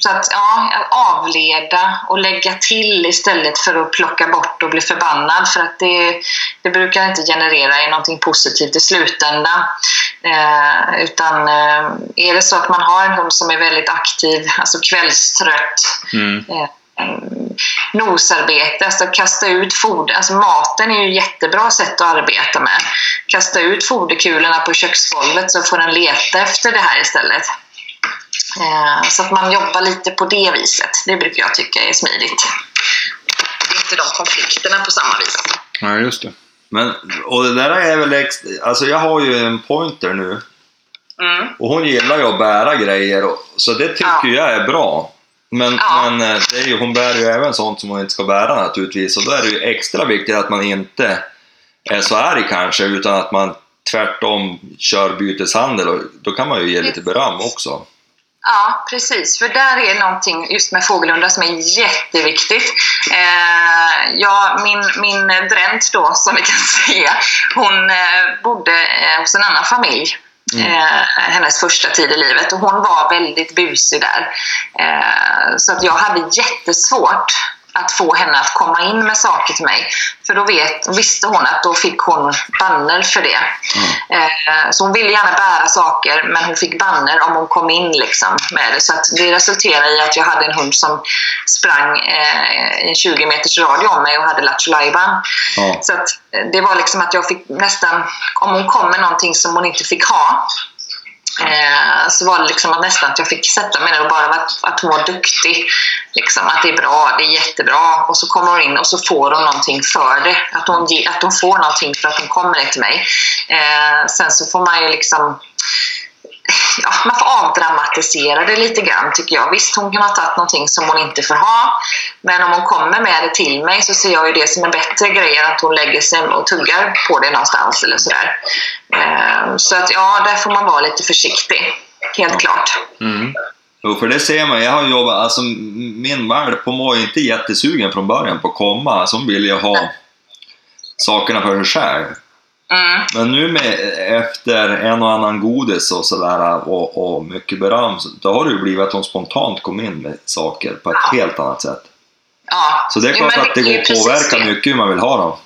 så att ja, avleda och lägga till istället för att plocka bort och bli förbannad för att det, det brukar inte generera någonting positivt i slutändan. Eh, utan eh, är det så att man har en hund som är väldigt aktiv, alltså kvällstrött, Mm. eh, mm, nosarbete, alltså kasta ut foder. Alltså maten är ju ett jättebra sätt att arbeta med. Kasta ut foderkulorna på köksgolvet så får den leta efter det här istället. Eh, Så att man jobbar lite på det viset. Det brukar jag tycka är smidigt. Det är inte de konflikterna på samma vis. Ja, just det. Men, och det där är väl. Alltså jag har ju en pointer nu. Mm. Och hon gillar ju att bära grejer, och, så det tycker Ja. jag är bra. Men, Ja. men eh, det är ju, hon bär ju även sånt som hon inte ska bära naturligtvis. Och då är det ju extra viktigt att man inte är så arg kanske, utan att man tvärtom kör byteshandel. Och då kan man ju ge lite beröm också. Ja, precis. För där är någonting just med fågelhundar som är jätteviktigt. Eh, ja, min, min dränt då, som vi kan säga, hon eh, bodde eh, hos en annan familj. Eh, hennes första tid i livet och hon var väldigt busig där. Eh, så att jag hade jättesvårt att få henne att komma in med saker till mig. För då vet, visste hon att då fick hon banner för det. Eh, så hon ville gärna bära saker, men hon fick banner om hon kom in liksom med det. Så det resulterade i att jag hade en hund som sprang eh, i en 20 meters radie om mig och hade Lattjo. Ja. Så eh, det var liksom att jag fick nästan, om hon kom med någonting som hon inte fick ha, eh, så var det liksom att nästan att jag fick sätta mig ner och bara att, att hon var duktig. Liksom, att det är bra, det är jättebra. Och så kommer hon in och så får hon någonting för det. Att hon, ge- att hon får någonting för att hon kommer till mig. Eh, sen så får man ju liksom ja, man får avdramatisera det lite grann tycker jag. Visst, hon kan ha tagit någonting som hon inte får ha. Men om hon kommer med det till mig så ser jag ju det som en bättre grej än att hon lägger sig och tuggar på det någonstans eller sådär. Eh, Så att ja, där får man vara lite försiktig. Helt klart. Mm. Jo, för det ser man. Jag har jobbat, alltså min valp, hon var ju inte jättesugen från början på att komma. Alltså, hon ville ju ha sakerna för sig själv. Mm. Men nu med, efter en och annan godis och sådär och, och mycket beröm, så- då har det ju blivit att hon spontant kom in med saker på ett Ja. helt annat sätt. Ja. Så det är Jo, klart men att det går att påverka det. mycket hur man vill ha dem.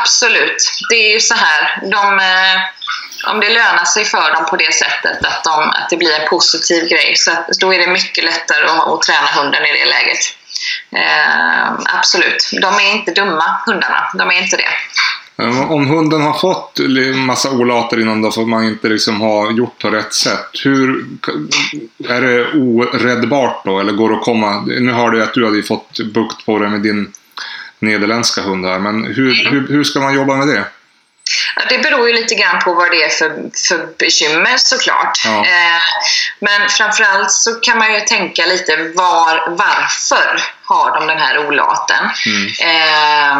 Absolut. Det är ju så här. De, eh, om det lönar sig för dem på det sättet att, de, att det blir en positiv grej, så då är det mycket lättare att, att träna hunden i det läget. Eh, absolut. De är inte dumma, hundarna. De är inte det. Om hunden har fått massa olater innan då, för att man inte liksom har gjort på rätt sätt. Hur, är det oräddbart då? Eller går det att komma... Nu hörde jag att du hade fått bukt på det med din nederländska hund här. Men hur, hur, hur ska man jobba med det? Ja, Det beror ju lite grann på vad det är för, för bekymmer såklart. Ja. Eh, men framförallt så kan man ju tänka lite var, varför har de den här olaten? Eh,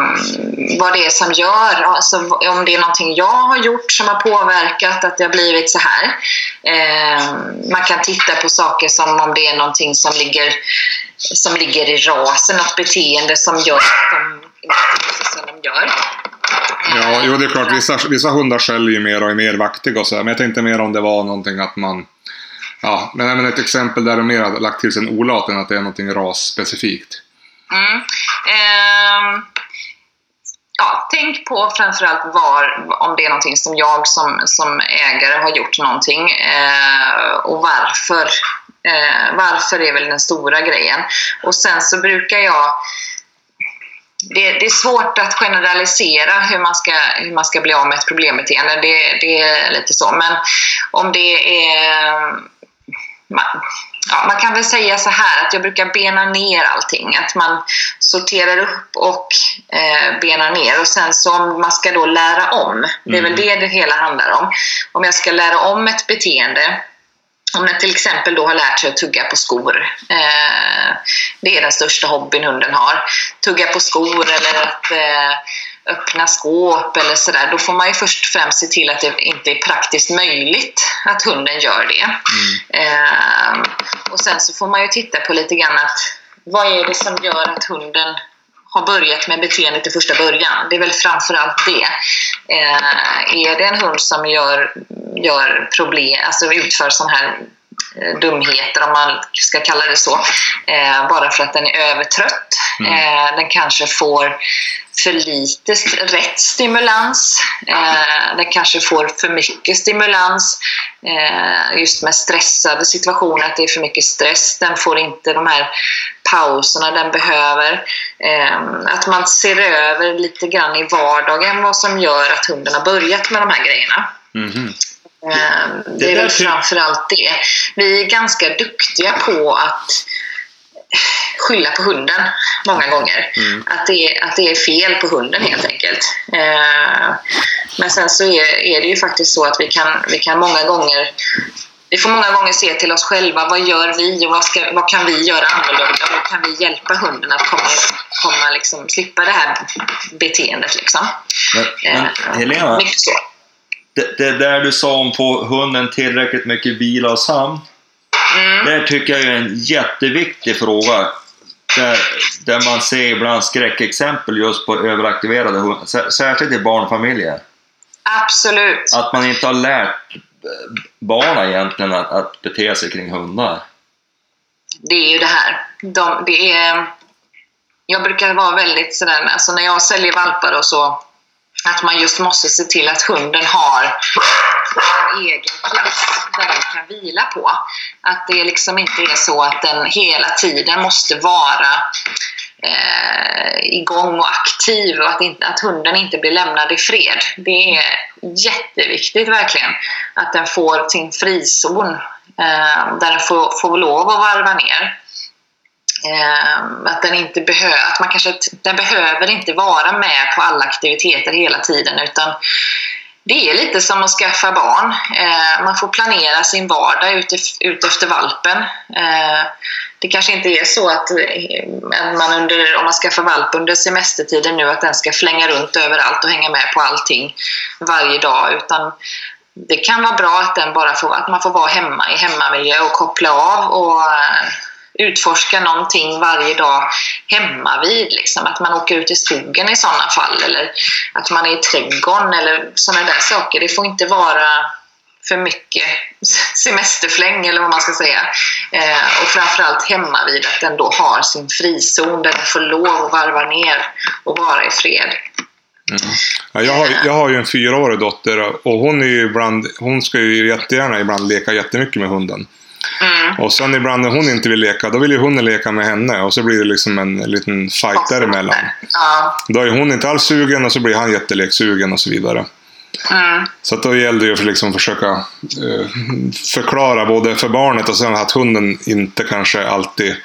vad det är som gör, alltså om det är någonting jag har gjort som har påverkat att det har blivit så här. Eh, man kan titta på saker som om det är någonting som ligger, som ligger i rasen, något beteende som gör att de som de gör. Ja, jo det är klart. Vissa, vissa hundar skäller ju mer och är mer vaktiga och så här. Men jag tänkte mer om det var någonting att man... Ja, men även ett exempel där de mer har lagt till sig en olat än att det är någonting rasspecifikt. Mm. Ehm, ja, tänk på framförallt var, om det är någonting som jag som, som ägare har gjort någonting eh, och varför. Eh, varför är väl den stora grejen. Och sen så brukar jag det, det är svårt att generalisera hur man ska, hur man ska bli av med ett problembeteende. Det, det är lite så. Men om det är man, ja, man kan väl säga så här att jag brukar bena ner allting. Att man sorterar upp och eh, benar ner. Och sen om man ska då lära om. Det är väl det det hela handlar om. Om jag ska lära om ett beteende om den till exempel då har lärt sig att tugga på skor. Eh, det är den största hobbyn hunden har. Tugga på skor eller att eh, öppna skåp eller sådär. Då får man ju först och främst se till att det inte är praktiskt möjligt att hunden gör det. Eh, och sen så får man ju titta på lite grann att vad är det som gör att hunden har börjat med beteendet i första början. Det är väl framförallt det. Eh, är det en hund som gör, gör problem, alltså utför sån här dumheter, om man ska kalla det så, eh, bara för att den är övertrött. Eh, den kanske får för lite rätt stimulans. Eh, den kanske får för mycket stimulans. Eh, just med stressade situationer, att det är för mycket stress. Den får inte de här pauserna den behöver. Eh, att man ser över lite grann i vardagen vad som gör att hunden har börjat med de här grejerna. Mhm. Eh, Det Det är väl framförallt det. Vi är ganska duktiga på att skylla på hunden många gånger. Att, det är, att det är fel på hunden helt enkelt. Eh, men sen så är, är det ju faktiskt så att vi kan, vi kan många gånger vi får många gånger se till oss själva. Vad gör vi och vad, ska, vad kan vi göra annorlunda? Hur kan vi hjälpa hunden att komma, komma liksom, slippa det här beteendet? Liksom. Men, men Eh, Helena, Mycket så. Det, det där du sa om få hunden tillräckligt mycket vila och sömn. Mm. Det tycker jag är en jätteviktig fråga. Där, där man ser ibland skräckexempel just på överaktiverade hundar, sär- särskilt i barnfamiljer. Absolut. Att man inte har lärt barnen egentligen att, att bete sig kring hundar. det är ju det här. De, det är, jag brukar vara väldigt sådär, alltså när jag säljer valpar och så, att man just måste se till att hunden har en egen plats där den kan vila på. Att det liksom inte är så att den hela tiden måste vara eh, igång och aktiv och att, inte, att hunden inte blir lämnad i fred. Det är jätteviktigt verkligen att den får sin frizon eh, där den får, får lov att varva ner. Eh, att den inte behöver, att man kanske, den behöver inte vara med på alla aktiviteter hela tiden utan det är lite som att skaffa barn. Eh, man får planera sin vardag utefter valpen. Eh, det kanske inte är så eh, att man under, om man skaffar valp under semestertiden nu att den ska flänga runt överallt och hänga med på allting varje dag utan det kan vara bra att, den bara får, att man får vara hemma i hemmamiljö och koppla av och eh, utforska någonting varje dag hemma vid. Liksom. Att man åker ut i skogen i sådana fall eller att man är i trädgården eller sådana där saker. Det får inte vara för mycket semesterfläng eller vad man ska säga. Eh, och framförallt hemma vid att den då har sin frizon där den får lov att varva ner och vara i fred. Mm. Ja, jag, har, jag har ju en fyraårig dotter och hon, är ibland, hon ska ju jättegärna ibland leka jättemycket med hunden. Mm. Och sen ibland när hon inte vill leka, då vill ju hunden leka med henne och så blir det liksom en liten fight däremellan. Ja. Då är hon inte alls sugen och så blir han jätteleksugen och så vidare. Mm. Så då gäller det ju att liksom försöka eh, förklara både för barnet och sen att hunden inte kanske alltid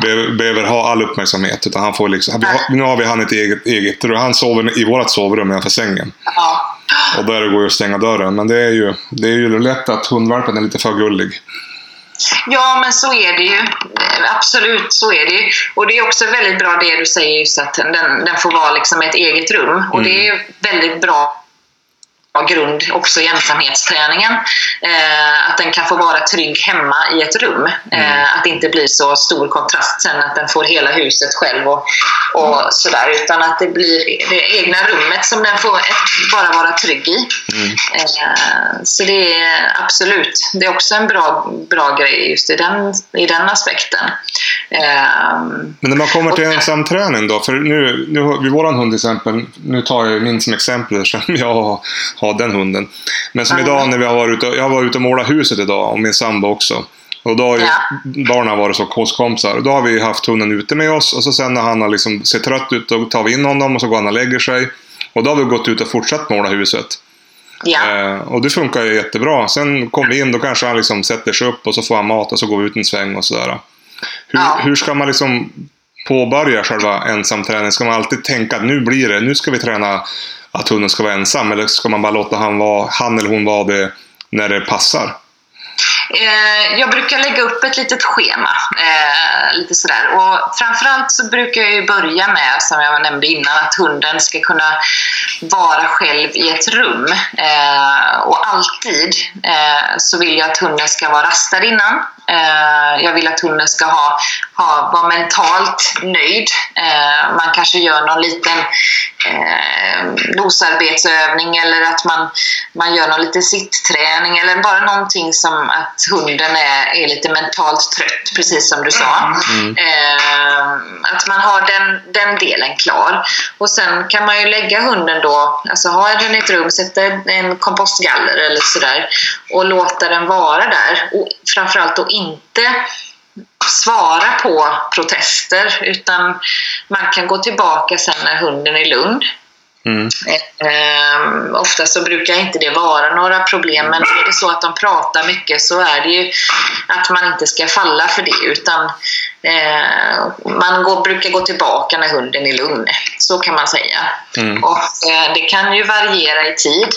be behöver ha all uppmärksamhet. Utan han får liksom, nu har vi han ett eget, eget rum. Han sover i vårt sovrum nedanför sängen. Ja. Och där går det att stänga dörren. Men det är ju, det är ju lätt att hundvalpen är lite för gullig. Ja, men så är det ju. Absolut, så är det ju. Och det är också väldigt bra det du säger, just att den, den får vara liksom ett eget rum. Och mm. det är väldigt bra grund också i ensamhetsträningen. Eh, att den kan få vara trygg hemma i ett rum. Eh, mm. att det inte blir så stor kontrast sen att den får hela huset själv och, och sådär. Utan att det blir det egna rummet som den får bara vara trygg i. Mm. Eh, så det är absolut, det är också en bra, bra grej just i den, i den aspekten. Eh, Men när man kommer till och, ensamträning då, för nu, nu vid våran hund till exempel, nu tar jag min som exempel som jag ha den hunden. Men som idag när vi har varit ute, jag har varit ute och målat huset idag och min sambo också. Och då har ju ja. barnen varit så kostkompisar. Då har vi haft hunden ute med oss och så sen när han har liksom sett trött ut då tar vi in honom och så går han och lägger sig. Och då har vi gått ut och fortsatt måla huset. Ja. Eh, och det funkar ju jättebra. Sen kommer vi in, då kanske han liksom sätter sig upp och så får han mat och så går vi ut en sväng och sådär. Hur, ja. hur ska man liksom påbörja själva ensamträningen? Ska man alltid tänka att nu blir det, nu ska vi träna att hunden ska vara ensam? Eller ska man bara låta han, vara, han eller hon vara det när det passar? Eh, jag brukar lägga upp ett litet schema. Eh, lite sådär. Och framförallt så brukar jag börja med, som jag nämnde innan, att hunden ska kunna vara själv i ett rum. Eh, och alltid eh, så vill jag att hunden ska vara rastad innan. Eh, jag vill att hunden ska ha, ha, vara mentalt nöjd. Eh, man kanske gör någon liten eh, nosarbetsövning eller att man, man gör någon liten sittträning eller bara någonting som att hunden är, är lite mentalt trött, precis som du sa. Mm. Eh, att man har den, den delen klar. Och sen kan man ju lägga hunden då, alltså ha den i ett rum, sätta en kompostgaller eller sådär och låta den vara där. Och framförallt då inte svara på protester utan man kan gå tillbaka sen när hunden är lugn. Mm. Eh, ofta så brukar inte det vara några problem men är det så att de pratar mycket så är det ju att man inte ska falla för det utan eh, man går, brukar gå tillbaka när hunden är lugn. Så kan man säga. Mm. Och eh, Det kan ju variera i tid.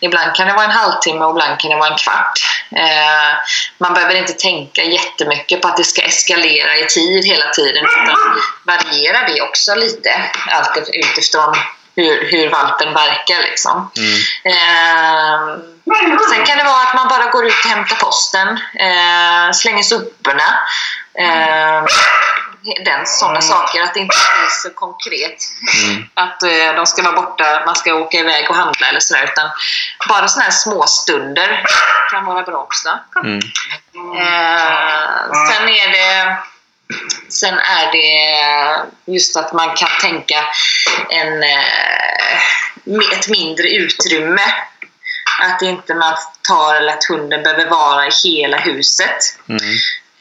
Ibland kan det vara en halvtimme och ibland kan det vara en kvart. Eh, man behöver inte tänka jättemycket på att det ska eskalera i tid hela tiden utan variera det också lite allt utifrån hur, hur valpen verkar. Liksom. Mm. Eh, sen kan det vara att man bara går ut och hämtar posten, eh, slänger soporna. Eh, den, sådana mm. saker, att det inte blir så konkret. Mm. Att eh, de ska vara borta, man ska åka iväg och handla eller sådär. Utan bara sådana här små stunder kan vara bra också. Mm. Eh, sen är det just att man kan tänka en, eh, ett mindre utrymme. Att inte man tar eller att hunden behöver vara i hela huset. Mm.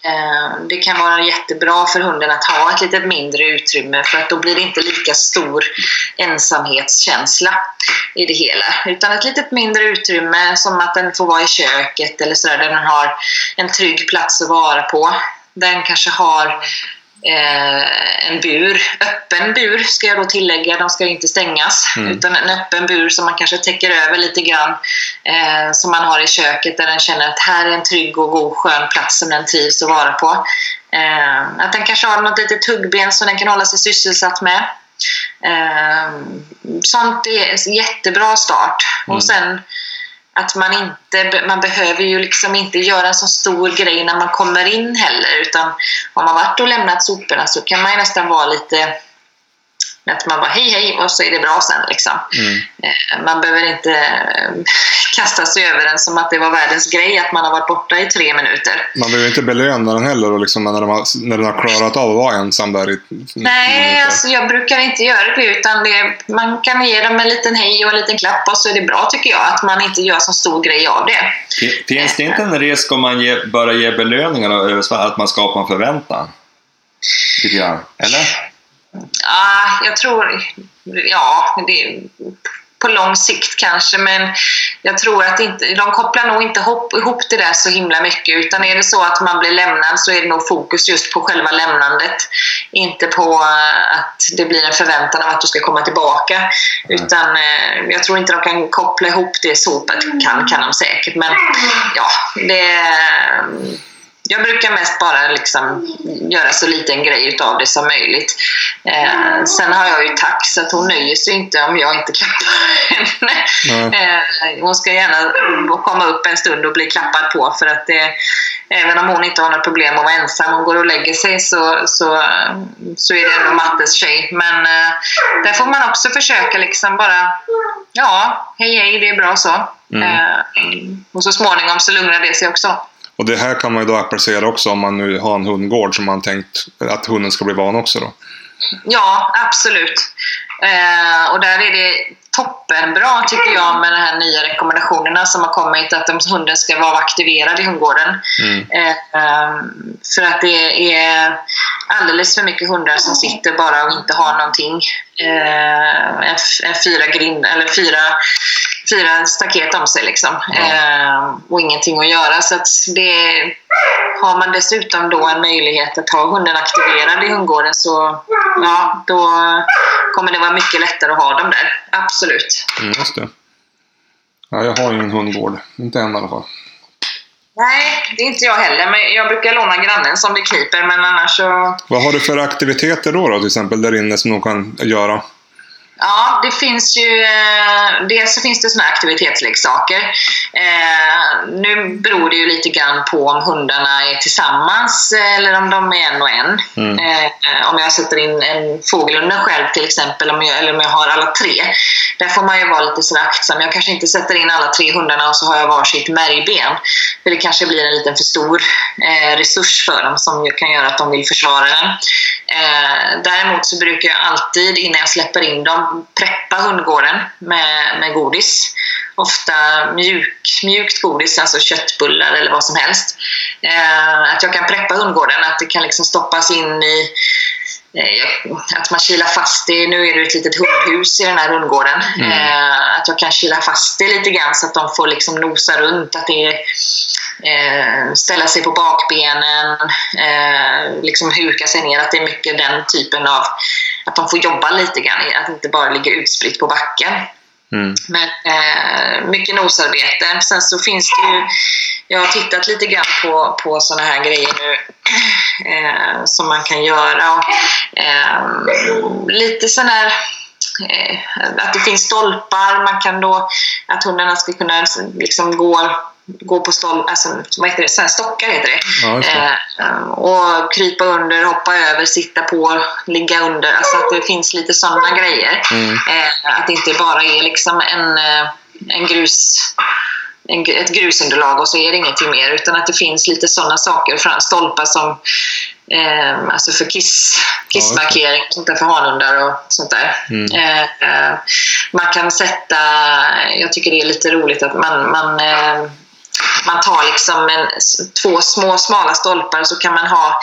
Eh, Det kan vara jättebra för hunden att ha ett lite mindre utrymme för att då blir det inte lika stor ensamhetskänsla i det hela. Utan ett lite mindre utrymme som att den får vara i köket eller sådär där den har en trygg plats att vara på. Den kanske har eh, en bur, öppen bur ska jag då tillägga, de ska inte stängas. Mm. Utan en öppen bur som man kanske täcker över lite grann eh, som man har i köket där den känner att här är en trygg och god skön plats som den trivs att vara på. Eh, att den kanske har något litet tuggben som den kan hålla sig sysselsatt med. Eh, sånt är en jättebra start. Mm. Och sen att man inte, man behöver ju liksom inte göra en så stor grej när man kommer in heller utan om man varit och lämnat soporna så kan man ju nästan vara lite att man bara hej hej och så är det bra sen liksom. Mm. Eh, Man behöver inte eh, kasta sig över den som att det var världens grej att man har varit borta i tre minuter. Man behöver inte belöna den heller och liksom när, de har, när den har klarat av att vara ensam där i Nej, alltså jag brukar inte göra det utan det, man kan ge dem en liten hej och en liten klapp och så är det bra tycker jag att man inte gör så stor grej av det. Finns det inte en risk om man ge, börjar ge belöningar och att man skapar en förväntan? Lite grann. Eller? Ja, jag tror... Ja, det, på lång sikt kanske, men jag tror att inte, de kopplar nog inte ihop, ihop det där så himla mycket. Utan är det så att man blir lämnad så är det nog fokus just på själva lämnandet. Inte på eh, att det blir en förväntan av att du ska komma tillbaka. Utan eh, jag tror inte de kan koppla ihop det så. Kan, kan de säkert, men ja, det... Jag brukar mest bara liksom göra så liten grej utav det som möjligt. Eh, sen har jag ju tack så att hon nöjer sig inte om jag inte klappar henne. Eh, hon ska gärna komma upp en stund och bli klappad på för att det, även om hon inte har något problem att vara ensam, hon går och lägger sig så, så, så är det ändå Mattes tjej. Men eh, där får man också försöka liksom bara, ja, hej hej, det är bra så. Mm. Eh, och så småningom så lugnar det sig också. Och det här kan man ju då applicera också om man nu har en hundgård som man tänkt att hunden ska bli van också då. Ja, absolut. Eh, och där är det toppenbra tycker jag med de här nya rekommendationerna som har kommit att de, hunden ska vara aktiverad i hundgården. Mm. Eh, för att det är alldeles för mycket hundar som sitter bara och inte har någonting. Eh, en, en fyra, grind, eller fyra, fyra staket om sig liksom. Eh, och ingenting att göra. Så att det, har man dessutom då en möjlighet att ha hunden aktiverad i hundgården så ja, då kommer det vara mycket lättare att ha dem där. Absolut. Mm, just det. Ja, jag har ingen hundgård. Inte än i alla fall. Nej, det är inte jag heller. Men jag brukar låna grannen som det kniper. Men annars så... Vad har du för aktiviteter då, då till exempel där inne som de kan göra? Ja, det finns ju... Eh, dels så finns det såna här aktivitetsleksaker. Eh, nu beror det ju lite grann på om hundarna är tillsammans eller om de är en och en. Mm. Eh, om jag sätter in en fågelunge själv till exempel, om jag, eller om jag har alla tre. Där får man ju vara lite aktsam. Jag kanske inte sätter in alla tre hundarna och så har jag varsitt märgben. För det kanske blir en liten för stor eh, resurs för dem som kan göra att de vill försvara den. Eh, däremot så brukar jag alltid innan jag släpper in dem preppa hundgården med, med godis. Ofta mjuk, mjukt godis, alltså köttbullar eller vad som helst. Eh, att jag kan preppa hundgården, att det kan liksom stoppas in i eh, att man kilar fast det. Nu är det ett litet hundhus i den här hundgården. Mm. Eh, att jag kan kila fast det lite grann så att de får liksom nosa runt. Att det är, eh, ställa sig på bakbenen, eh, liksom huka sig ner. Att det är mycket den typen av att de får jobba lite grann, att inte bara ligga utspritt på backen. Mm. Men eh, mycket nosarbete. Sen så finns det ju, jag har tittat lite grann på, på sådana här grejer nu eh, som man kan göra. Och, eh, lite sån här eh, att det finns stolpar, man kan då, att hundarna ska kunna liksom gå gå på stolp, alltså, vad heter det, så stockar heter det. Ja, det. Eh, och krypa under, hoppa över, sitta på, ligga under. Alltså att det finns lite sådana grejer. Mm. Eh, att det inte bara är liksom en, eh, en grus, en, ett grusunderlag och så är det ingenting mer. Utan att det finns lite sådana saker, stolpar som Eh, alltså för kiss, kissmarkering, sånt där för hanhundar och sånt där. Mm. Eh, eh, man kan sätta, jag tycker det är lite roligt att man, man eh, man tar liksom en, två små smala stolpar så kan man ha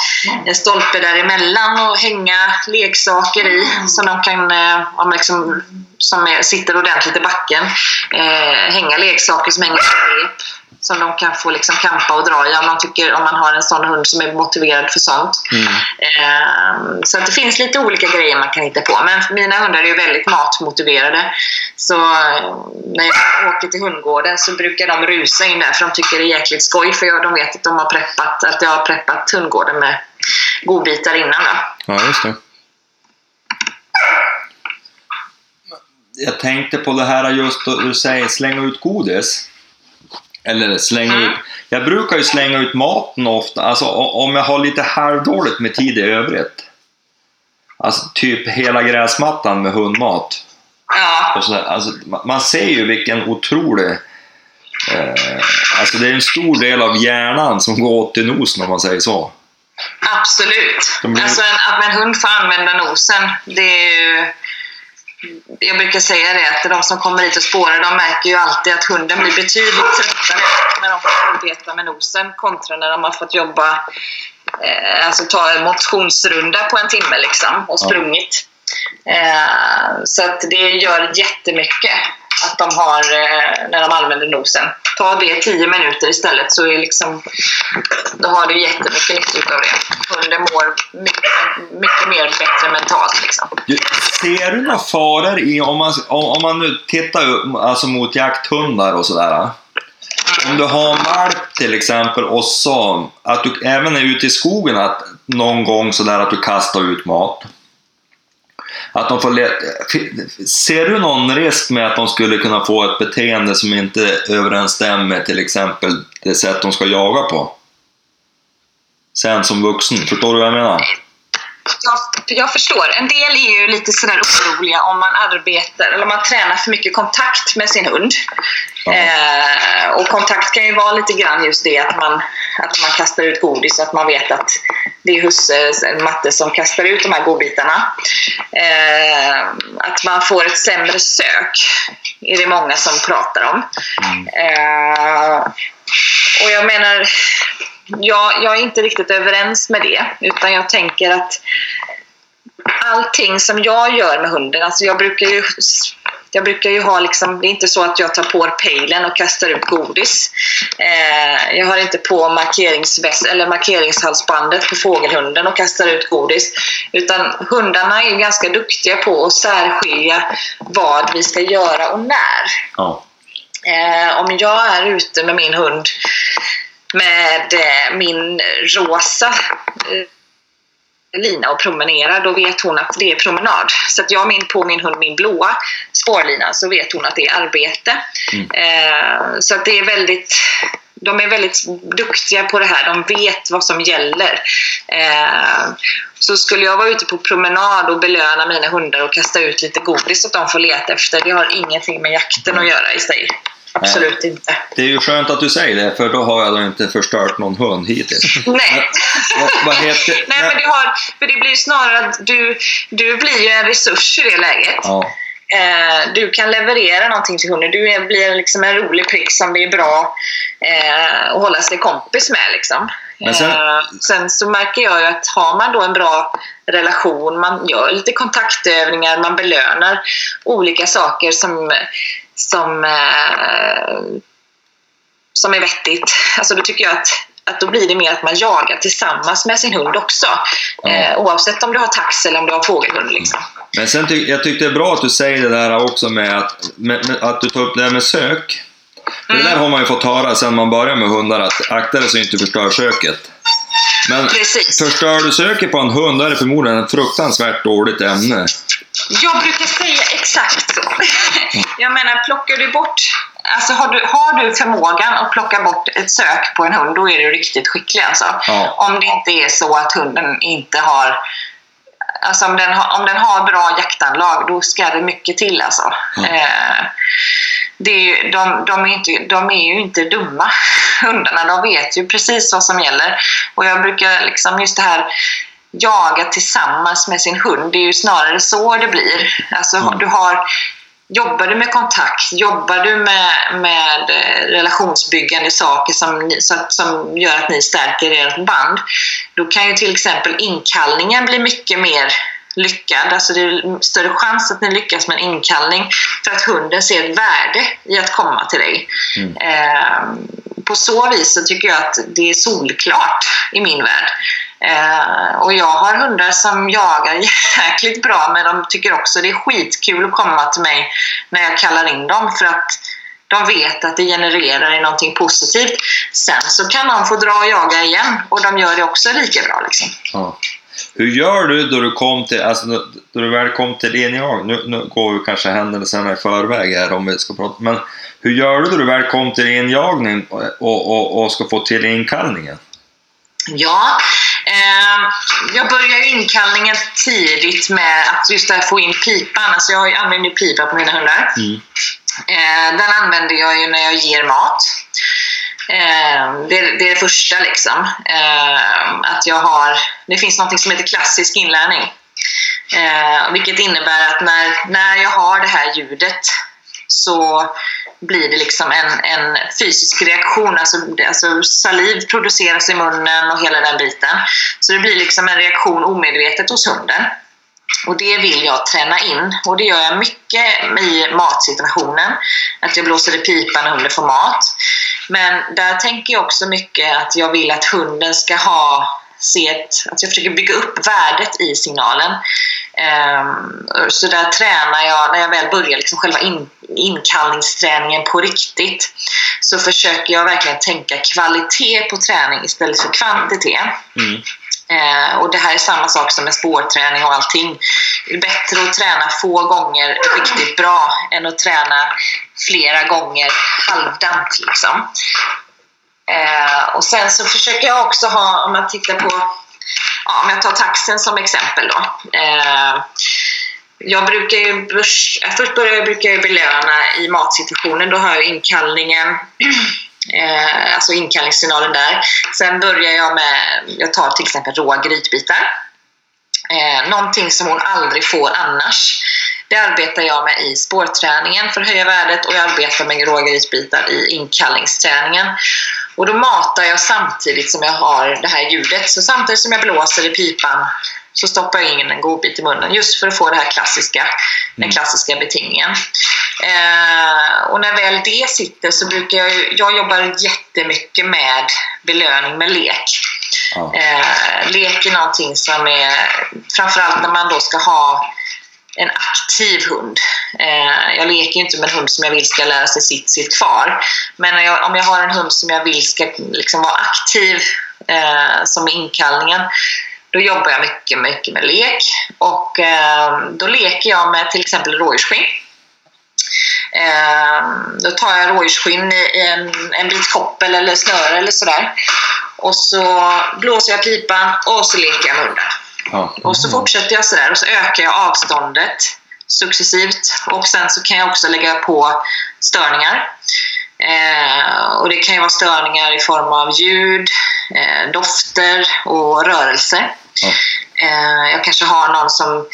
en stolpe däremellan och hänga leksaker i som de kan, eh, om liksom, som är, sitter ordentligt i backen, eh, hänga leksaker som hänger på rep som de kan få liksom kampa och dra i om, de tycker, om man har en sån hund som är motiverad för sånt. Mm. Eh, så att det finns lite olika grejer man kan hitta på. Men mina hundar är ju väldigt matmotiverade. Så eh, när jag åker till hundgården så brukar de rusa in där för de tycker det är jäkligt skoj för jag, de vet att, de har preppat, att jag har preppat hundgården med godbitar innan. Då. Ja, just det. Jag tänkte på det här just då du säger slänga ut godis. Eller slänga Mm. ut... Jag brukar ju slänga ut maten ofta, alltså om jag har lite halvdåligt med tid i övrigt. Alltså typ hela gräsmattan med hundmat. Ja, sådär. Alltså, ma- man ser ju vilken otrolig... Eh, alltså det är en stor del av hjärnan som går åt till nosen om man säger så. absolut. Blir- Alltså att en hund får använda nosen, det är ju... Jag brukar säga det att de som kommer hit och spårar, de märker ju alltid att hunden blir betydligt tröttare när de får arbeta med nosen kontra när de har fått jobba, eh, alltså ta en motionsrunda på en timme liksom och sprungit. Eh, så att det gör jättemycket att de har, eh, när de använder nosen. Ta det 10 minuter istället så är liksom, då har du jättemycket nytta av det. Hunden mår mycket, mycket mer bättre mentalt. Liksom. Ser du några faror i, om man, om, om man nu tittar upp, alltså mot jakthundar och sådär. Om du har en valp till exempel och så att du även är ute i skogen att någon gång sådär att du kastar ut mat. Att de får le- Ser du någon risk med att de skulle kunna få ett beteende som inte överensstämmer med till exempel det sätt de ska jaga på? Sen som vuxen, förstår du vad jag menar? Jag, jag förstår. En del är ju lite sådär oroliga om man arbetar eller om man tränar för mycket kontakt med sin hund. Ja. Eh, och kontakt kan ju vara lite grann just det att man, att man kastar ut godis så att man vet att det är husse, eller matte som kastar ut de här godbitarna. Eh, att man får ett sämre sök är det många som pratar om. Eh, och jag menar, jag, jag är inte riktigt överens med det. Utan jag tänker att allting som jag gör med hunden, alltså jag brukar ju jag brukar ju ha liksom, det är inte så att jag tar på pejlen och kastar ut godis. Eh, jag har inte på markeringsväst, eller markeringshalsbandet på fågelhunden och kastar ut godis. Utan hundarna är ganska duktiga på att särskilja vad vi ska göra och när. Ja. Eh, om jag är ute med min hund med eh, min rosa eh, lina och promenerar, då vet hon att det är promenad. Så att jag min på min hund min blåa spårlina så vet hon att det är arbete. Mm. Eh, så att det är väldigt de är väldigt duktiga på det här. De vet vad som gäller. Eh, så skulle jag vara ute på promenad och belöna mina hundar och kasta ut lite godis att de får leta efter, det har ingenting med jakten att göra i sig. Absolut inte. Det är ju skönt att du säger det, för då har jag då inte förstört någon hund hittills. Nej. Vad heter... Nej, men det, har, för det blir snarare att du, du blir ju en resurs i det läget. Ja, Eh, du kan leverera någonting till hunden. Du är, blir liksom en rolig prick som det är bra eh, att hålla sig kompis med. Liksom. Men sen- Eh, sen så märker jag ju att har man då en bra relation, man gör lite kontaktövningar, man belönar olika saker som, som, eh, som är vettigt. Alltså då tycker jag att att då blir det mer att man jagar tillsammans med sin hund också. Ja. Eh, oavsett om du har tax eller om du har fågelhund. Liksom. Men sen ty jag tyckte det är bra att du säger det där också med att, med, med, att du tar upp det här med sök. För Det där Mm. har man ju fått höra sedan man började med hundar, att akta dig så inte förstör söket. Men Precis. förstör du söket på en hund, då är det förmodligen ett fruktansvärt dåligt ämne. Jag brukar säga exakt så. Jag menar, plockar du bort... Alltså har du, har du förmågan att plocka bort ett sök på en hund, då är du riktigt skicklig alltså. Ja. Om det inte är så att hunden inte har... Alltså om den har, om den har bra jaktanlag, då ska det mycket till alltså. Ja. Eh, det är ju, de, de, är inte, de är ju inte dumma, hundarna. De vet ju precis vad som gäller. Och jag brukar liksom, just det här jaga tillsammans med sin hund, det är ju snarare så det blir. Alltså, Mm. du har, jobbar du med kontakt, jobbar du med, med eh, relationsbyggande saker som, ni, så att, som gör att ni stärker ert band, då kan ju till exempel inkallningen bli mycket mer lyckad. Alltså det är större chans att ni lyckas med en inkallning för att hunden ser ett värde i att komma till dig. Mm. Eh, på så vis så tycker jag att det är solklart i min värld. Eh, och jag har hundar som jagar jäkligt bra men de tycker också det är skitkul att komma till mig när jag kallar in dem för att de vet att det genererar i någonting positivt. Sen så kan de få dra och jaga igen och de gör det också lika bra. Liksom. Ja. Hur gör du då du kom till, alltså då du väl kom till renjag? Nu, nu går ju kanske händelserna i förväg här om vi ska prata, men hur gör du då du väl kom till din jagning och, och, och ska få till inkallningen? Ja, eh, jag börjar inkallningen tidigt med att just där få in pipan. Alltså jag använder pipa på mina hundar. Eh, den använder jag ju när jag ger mat. Eh, det, är- det är det första liksom. Eh, att jag har, det finns något som heter klassisk inlärning. Eh, vilket innebär att när, när jag har det här ljudet så blir det liksom en, en fysisk reaktion. Alltså, alltså saliv produceras i munnen och hela den biten. Så det blir liksom en reaktion omedvetet hos hunden. Och det vill jag träna in. Och det gör jag mycket i matsituationen. Att jag blåser i pipan när hunden får mat. Men där tänker jag också mycket att jag vill att hunden ska ha se ett, att jag försöker bygga upp värdet i signalen. Ehm, så där tränar jag, när jag väl börjar liksom själva in, inkallningsträningen på riktigt, så försöker jag verkligen tänka kvalitet på träning istället för kvantitet. Mm. Eh, och det här är samma sak som med spårträning och allting. Det är bättre att träna få gånger riktigt bra än att träna flera gånger halvdant. Liksom. Eh, och sen så försöker jag också ha, om man tittar på, ja, om jag tar taxen som exempel då. Eh, jag brukar ju, börs, först börjar jag, brukar jag belöna i matsituationen, då har jag inkallningen, eh, alltså inkallningssignalen där. Sen börjar jag med, jag tar till exempel råa grytbitar. Eh, någonting som hon aldrig får annars. Det arbetar jag med i spårträningen för att höja värdet och jag arbetar med råa grytbitar i inkallningsträningen. Och då matar jag samtidigt som jag har det här ljudet. Så samtidigt som jag blåser i pipan så stoppar jag in en godbit i munnen just för att få det här klassiska, den klassiska betingningen. Eh, och när väl det sitter så brukar jag, jag jobbar jättemycket med belöning med lek. Ja. Eh, lek är någonting som är, framförallt när man då ska ha en aktiv hund. Eh, jag leker ju inte med en hund som jag vill ska lära sig sitt, sitt kvar. Men jag, om jag har en hund som jag vill ska liksom vara aktiv, eh, som i inkallningen, då jobbar jag mycket, mycket med lek. Och eh, då leker jag med till exempel rådjursskinn. Eh, då tar jag rådjursskinn i i en, en bit koppel eller snöre eller sådär. Och så blåser jag pipan och så leker jag med hunden. Ja. Och så fortsätter jag sådär och så ökar jag avståndet successivt. Och sen så kan jag också lägga på störningar. Eh, och det kan ju vara störningar i form av ljud, eh, dofter och rörelse. Ja. Eh, jag kanske har någon som,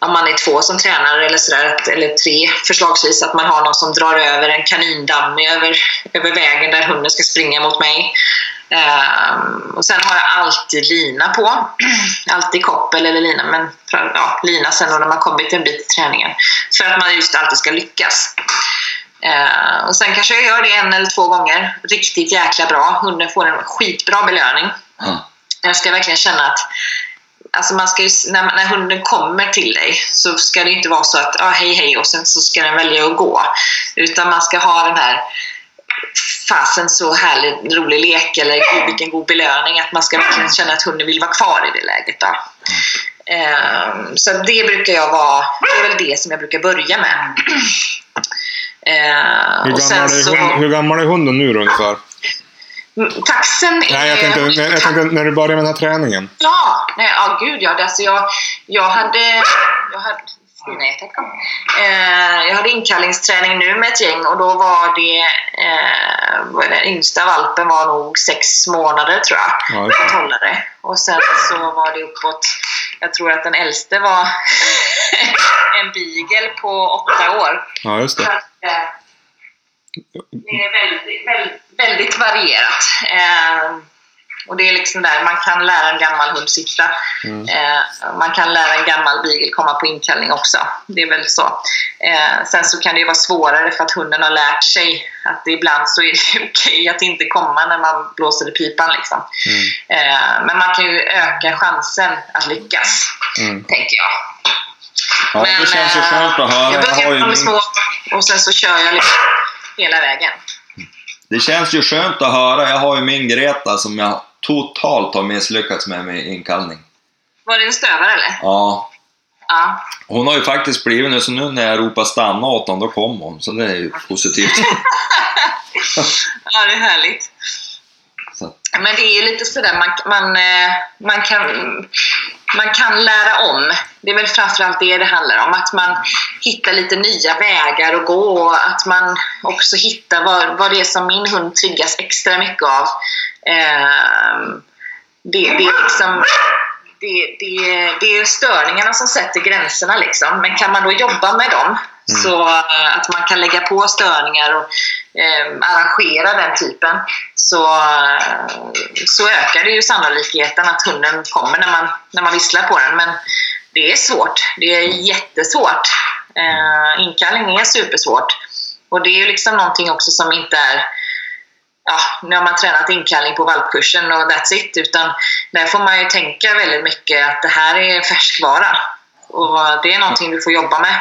om man är två som tränar eller sådär, eller tre förslagsvis, att man har någon som drar över en kanindamm över, över vägen där hunden ska springa mot mig. Ehm, och sen har jag alltid lina på. alltid koppel eller lina, men ja, lina sen då när man kommit en bit i träningen. För att man just alltid ska lyckas. Ehm, och sen kanske jag gör det en eller två gånger. Riktigt jäkla bra. Hunden får en skitbra belöning. Ja. Jag ska verkligen känna att Alltså man ska ju, när, när hunden kommer till dig så ska det inte vara så att ah, hej hej och sen så ska den välja att gå. Utan man ska ha den här fasen så härlig, rolig lek eller gud vilken god belöning att man ska verkligen känna att hunden vill vara kvar i det läget. Då. Ehm, så det brukar jag vara, det är väl det som jag brukar börja med. Ehm, Hur och gammal, så, hund, hur gammal är hunden nu då ungefär? Mm, taxen är... Nej, jag tänkte, jag tänkte när du började med den här träningen. Ja, nej, ja gud ja. Alltså jag, jag hade, jag hade Stina kom. Eh, jag hade inkallningsträning nu med ett gäng och då var det, eh, den yngsta valpen var nog sex månader tror jag. Ja, det. Hållare. Och sen så var det uppåt, jag tror att den äldste var en beagle på åtta år. Ja, just det. att, eh, det är väldigt, väldigt, väldigt varierat. Eh, och det är liksom där man kan lära en gammal hund sitta. Mm. Eh, man kan lära en gammal beagle komma på inkallning också. Det är väl så. Eh, sen så kan det vara svårare för att hunden har lärt sig att det ibland så är det okej att inte komma när man blåser i pipan. Liksom. Mm. Eh, men man kan ju öka chansen att lyckas, Mm. tänker jag. Ja, det känns ju skönt att höra. Jag börjar med min... små och sen så kör jag liksom hela vägen. Det känns ju skönt att höra. Jag har ju min Greta som jag totalt har misslyckats med med inkallning. Var det en stövare eller? Ja, Ja. hon har ju faktiskt blivit nu, så nu när jag ropar stanna åt honom, då kommer hon. Så det är ju positivt. ja, det är härligt. Så. Men det är ju lite sådär, man, man, eh, man, kan, man kan lära om. Det är väl framförallt det det handlar om. Att man hittar lite nya vägar att gå och att man också hittar vad, vad det är som min hund triggas extra mycket av. Eh, det, det är liksom det, det, det är störningarna som sätter gränserna. Liksom. Men kan man då jobba med dem, Mm. så eh, att man kan lägga på störningar och eh, arrangera den typen, så, eh, så ökar det ju sannolikheten att hunden kommer när man, när man visslar på den. Men det är svårt. Det är jättesvårt. Eh, inkallning är supersvårt. Och det är ju liksom någonting också som inte är ja, nu har man tränat inkallning på valpkursen och that's it. Utan där får man ju tänka väldigt mycket att det här är färskvara. Och det är någonting du får jobba med.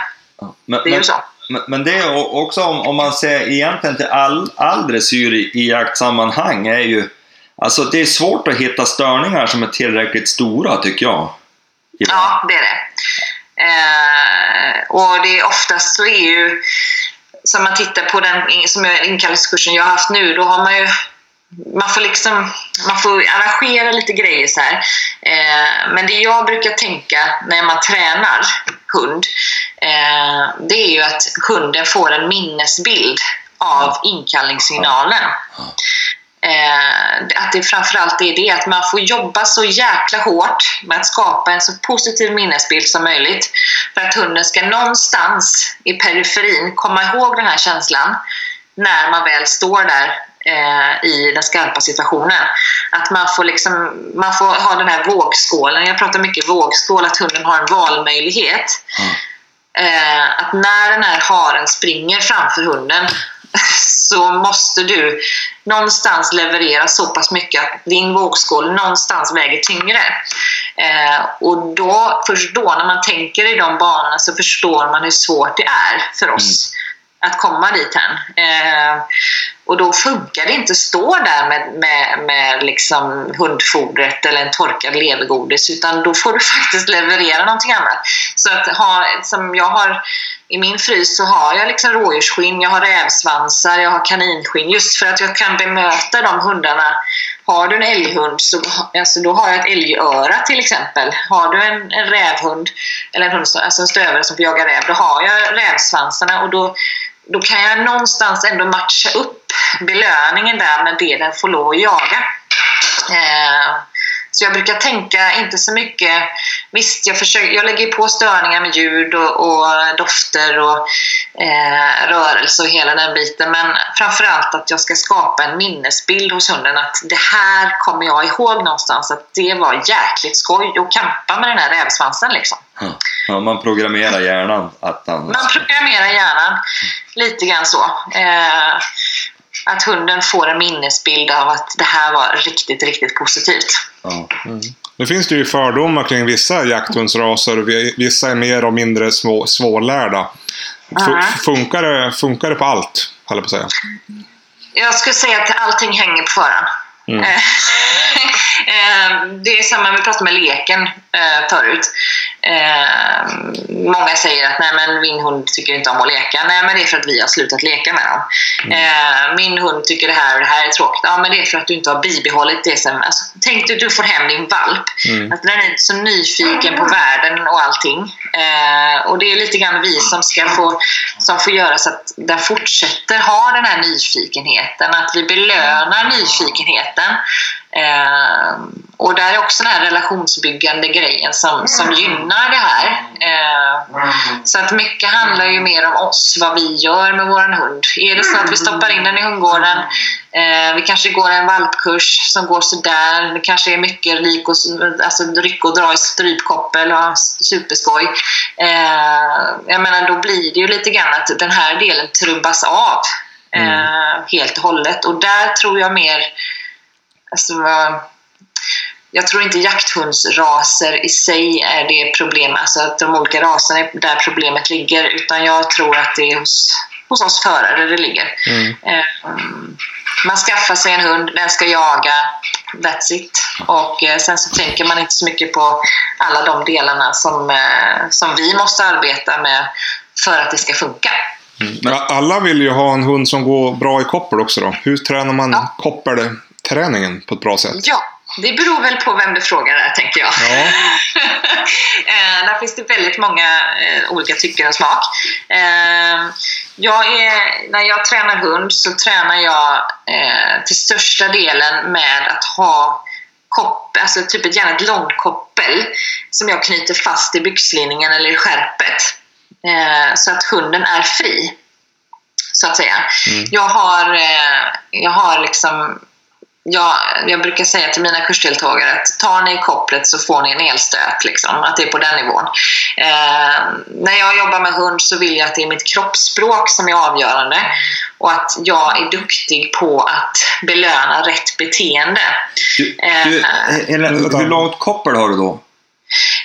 Men, Det är ju men, så. men, men det är också om, om man ser egentligen till all, all dressyr i, i jaktsammanhang är ju Alltså det är svårt att hitta störningar som är tillräckligt stora tycker jag. Ja, det är det. Eh, och det är oftast så är ju, som man tittar på den som är inkallelsekursen jag har haft nu, då har man ju man får liksom man får arrangera lite grejer så här. Eh, men det jag brukar tänka när man tränar hund, eh, det är ju att hunden får en minnesbild av inkallningssignalen. Eh, att det framförallt är det att man får jobba så jäkla hårt med att skapa en så positiv minnesbild som möjligt för att hunden ska någonstans i periferin komma ihåg den här känslan när man väl står där eh, i den skarpa situationen. Att man får, liksom, man får ha den här vågskålen. Jag pratar mycket vågskål, att hunden har en valmöjlighet. Eh, att när den här haren springer framför hunden så måste du någonstans leverera så pass mycket att din vågskål någonstans väger tyngre. Eh, och då, först då, när man tänker i de banorna, så förstår man hur svårt det är för oss att komma dit hän. Eh, och då funkar det inte att stå där med, med, med liksom hundfodret eller en torkad levergodis utan då får du faktiskt leverera någonting annat. Så att ha, som jag har i min frys så har jag liksom rådjursskinn, jag har rävsvansar, jag har kaninskinn just för att jag kan bemöta de hundarna. Har du en älghund så alltså då har jag ett älgöra till exempel. Har du en, en rävhund eller en, hund, alltså en stövare som får jaga räv, då har jag rävsvansarna och då då kan jag någonstans ändå matcha upp belöningen där med det den får lov att jaga. Eh, så jag brukar tänka inte så mycket... Visst, jag, försöker, jag lägger på störningar med ljud och, och dofter och eh, rörelse och hela den biten. Men framförallt att jag ska skapa en minnesbild hos hunden att det här kommer jag ihåg någonstans att det var jäkligt skoj att kampa med den här rävsvansen liksom. Ja, man programmerar hjärnan att han... Man programmerar hjärnan lite grann så. Eh, att hunden får en minnesbild av att det här var riktigt, riktigt positivt. Ja. Nu finns det ju fördomar kring vissa jakthundsraser. Vi- Vissa är mer och mindre små, svårlärda. F- Mhm. funkar, det, funkar det på allt, höll jag på att säga. Jag skulle säga att allting hänger på föraren. Mm. Eh, Eh, det är samma, vi pratade med leken eh, förut. Många säger att nej, men min hund tycker inte om att leka. Nej, men det är för att vi har slutat leka med dem. Eh, min hund tycker det här och det här är tråkigt. Ja, men det är för att du inte har bibehållit det sen. Alltså, tänk dig att du får hem din valp. Mm. Att den är så nyfiken på världen och allting. Och det är lite grann vi som ska få, som får göra så att den fortsätter ha den här nyfikenheten. Att vi belönar nyfikenheten. Eh, och där är också den här relationsbyggande grejen som, som gynnar det här. Eh, så att mycket handlar ju mer om oss, vad vi gör med vår hund. Är det så att vi stoppar in den i hundgården, eh, vi kanske går en valpkurs som går sådär, det kanske är mycket lik och, alltså rycka och dra i strypkoppel och superskoj. Eh, jag menar, då blir det ju lite grann att den här delen trubbas av eh, helt och hållet. Och där tror jag mer Alltså, jag tror inte jakthundsraser i sig är det problem, alltså att de olika raserna är där problemet ligger, utan jag tror att det är hos, hos oss förare det ligger. Mm. Eh, Man skaffar sig en hund, den ska jaga, that's it. Och eh, sen så tänker man inte så mycket på alla de delarna som, eh, som vi måste arbeta med för att det ska funka. Men alla vill ju ha en hund som går bra i koppel också då. Hur tränar man Ja. Koppelträningen på ett bra sätt? Ja, det beror väl på vem du frågar där, tänker jag. Ja. eh, där finns det väldigt många eh, olika tycken och smak. Eh, jag är, när jag tränar hund så tränar jag till största delen med att ha koppel, alltså typ ett, gärna ett långkoppel som jag knyter fast i byxlinningen eller i skärpet. Så att hunden är fri, så att säga. Mm. Jag har, jag har liksom jag, jag brukar säga till mina kursdeltagare att tar ni kopplet så får ni en elstöt. Liksom, att det är på den nivån. Eh, när jag jobbar med hund så vill jag att det är mitt kroppsspråk som är avgörande och att jag är duktig på att belöna rätt beteende. Du, Eh, du, eller, hur långt koppel har du då?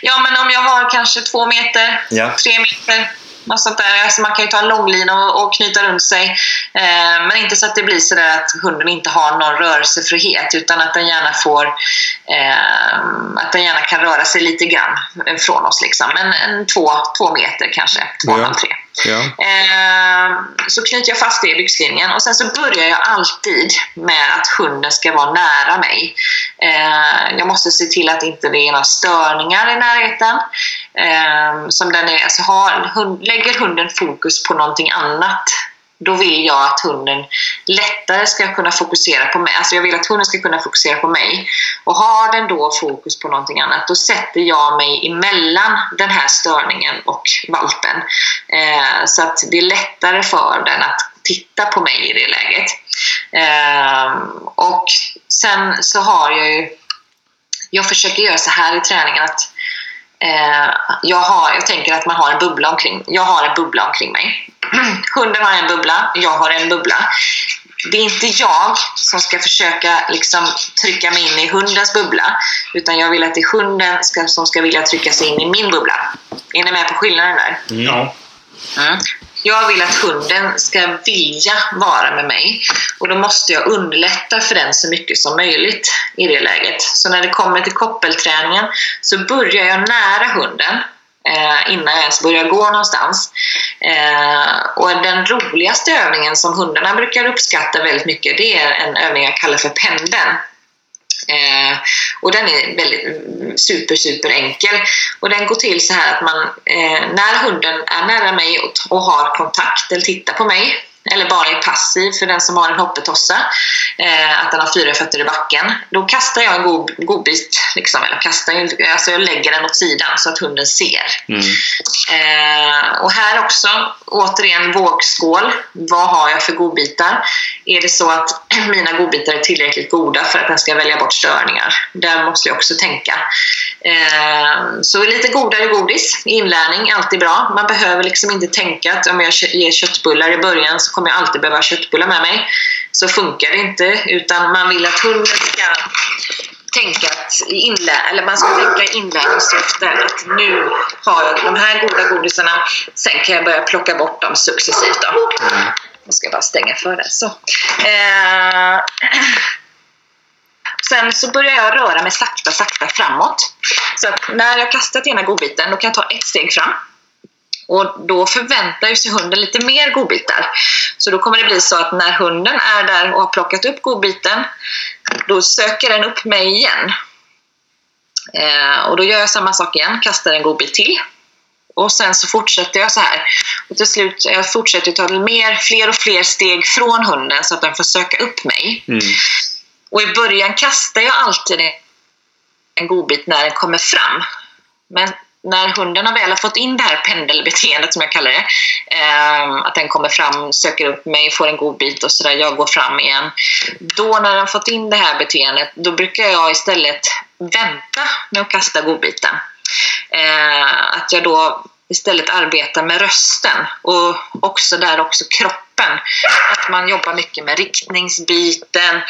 Ja, men om jag har kanske två meter, Ja. tre meter, något sånt där. Alltså man kan ju ta en långlina och, och knyta runt sig. Eh, men inte så att det blir så att hunden inte har någon rörelsefrihet utan att den gärna får eh, att den gärna kan röra sig lite grann från oss. Liksom. Men en två, två meter kanske, två och en halv, tre. Ja. Eh, så knyter jag fast det i byxlinjen och sen så börjar jag alltid med att hunden ska vara nära mig. Eh, jag måste se till att inte det är några störningar i närheten. Eh, som den är, alltså har, hund, lägger hunden fokus på någonting annat då vill jag att hunden lättare ska kunna fokusera på mig. Alltså jag vill att hunden ska kunna fokusera på mig. Och har den då fokus på någonting annat, då sätter jag mig emellan den här störningen och valpen. Eh, så att det är lättare för den att titta på mig i det läget. Eh, och sen så har jag ju... Jag försöker göra så här i träningen att Eh, jag, har, jag tänker att man har en bubbla omkring Jag har en bubbla omkring mig. Hunden har en bubbla, jag har en bubbla. Det är inte jag som ska försöka liksom, trycka mig in i hundens bubbla. Utan jag vill att det är hunden ska, som ska vilja trycka sig in i min bubbla. Är ni med på skillnaden där? Ja. Mm. Jag vill att hunden ska vilja vara med mig och då måste jag underlätta för den så mycket som möjligt i det läget. Så när det kommer till koppelträningen så börjar jag nära hunden eh, innan jag ens börjar gå någonstans. Eh, och den roligaste övningen som hundarna brukar uppskatta väldigt mycket det är en övning jag kallar för pendeln. Eh, och den är väldigt super, super enkel. Och den går till så här att man, eh, när hunden är nära mig och, och har kontakt eller tittar på mig, eller bara är passiv för den som har en hoppetossa, eh, att den har fyra fötter i backen, då kastar jag en god, godbit, liksom, eller kastar, alltså jag lägger den åt sidan så att hunden ser. Mm. Eh, och här också, återigen vågskål. Vad har jag för godbitar? Är det så att mina godbitar är tillräckligt goda för att den ska välja bort störningar? Där måste jag också tänka. Ehm, så lite godare godis, inlärning, alltid bra. Man behöver liksom inte tänka att om jag ger köttbullar i början så kommer jag alltid behöva ha köttbullar med mig. Så funkar det inte, utan man vill att hunden ska tänka att i inlä eller man ska tänka i inlärningssyfte att nu har jag de här goda godisarna, sen kan jag börja plocka bort dem successivt. Då. Mm. Jag ska bara stänga för det. Så. Eh, sen så börjar jag röra mig sakta, sakta framåt. Så att när jag kastat ena godbiten, då kan jag ta ett steg fram. Och då förväntar ju sig hunden lite mer godbitar. Så då kommer det bli så att när hunden är där och har plockat upp godbiten, då söker den upp mig igen. Eh, och då gör jag samma sak igen, kastar en godbit till. Och sen så fortsätter jag så här. Och till slut jag fortsätter ta mer, fler och fler steg från hunden så att den får söka upp mig. Mm. Och i början kastar jag alltid en godbit när den kommer fram. Men när hunden har väl har fått in det här pendelbeteendet som jag kallar det, eh, att den kommer fram, söker upp mig, får en godbit och sådär, jag går fram igen. Då när den har fått in det här beteendet, då brukar jag istället vänta med att kasta godbiten. Eh, att jag då istället arbetar med rösten och också där också kroppen. Att man jobbar mycket med riktningsbyten,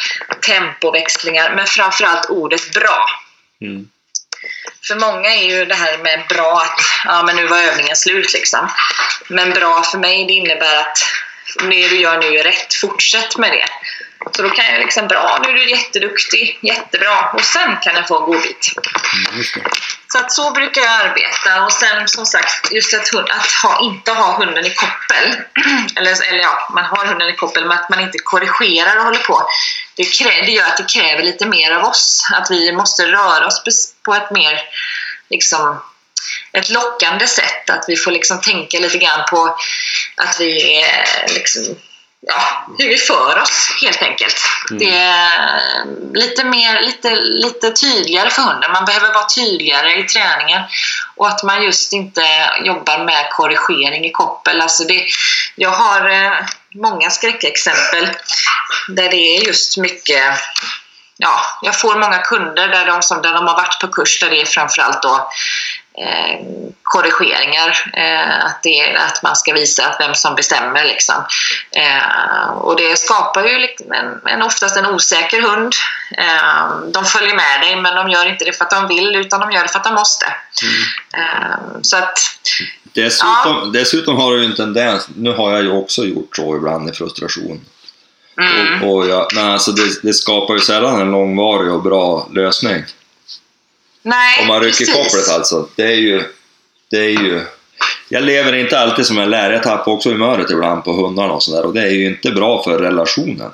tempoväxlingar, men framförallt ordet bra. Mm. För många är ju det här med bra att ja, men nu var övningen slut liksom. Men bra för mig det innebär att det du gör nu är rätt, fortsätt med det. Så då kan jag liksom, bra, nu är du jätteduktig, jättebra. Och sen kan jag få en godbit. Mm. Så att så brukar jag arbeta. Och sen som sagt, just att, hund, att ha, inte ha hunden i koppel. Eller, eller ja, man har hunden i koppel, men att man inte korrigerar och håller på. Det, krä, det gör att det kräver lite mer av oss. Att vi måste röra oss på ett mer liksom, ett lockande sätt. Att vi får liksom tänka lite grann på att vi eh, liksom, ja, hur vi för oss helt enkelt. Det är lite, mer, lite, lite tydligare för hunden. Man behöver vara tydligare i träningen och att man just inte jobbar med korrigering i koppel. Alltså det, jag har eh, många skräckexempel där det är just mycket Ja, jag får många kunder där de, som, där de har varit på kurs där det är framförallt då eh, korrigeringar. Eh, att, det att man ska visa att vem som bestämmer. Liksom. Eh, och det skapar ju liksom en, en, oftast en osäker hund. De följer med dig men de gör inte det för att de vill utan de gör det för att de måste. Eh, så att, Dessutom, dessutom har du ju en tendens, nu har jag ju också gjort så ibland i frustration. mm, Och, och jag, men alltså det, det skapar ju sällan en långvarig och bra lösning. Nej, Om man rycker precis. kopplet alltså. Det är ju... Det är ju jag lever inte alltid som jag lär. Jag tappar också humöret ibland på hundarna och sådär. Och det är ju inte bra för relationen.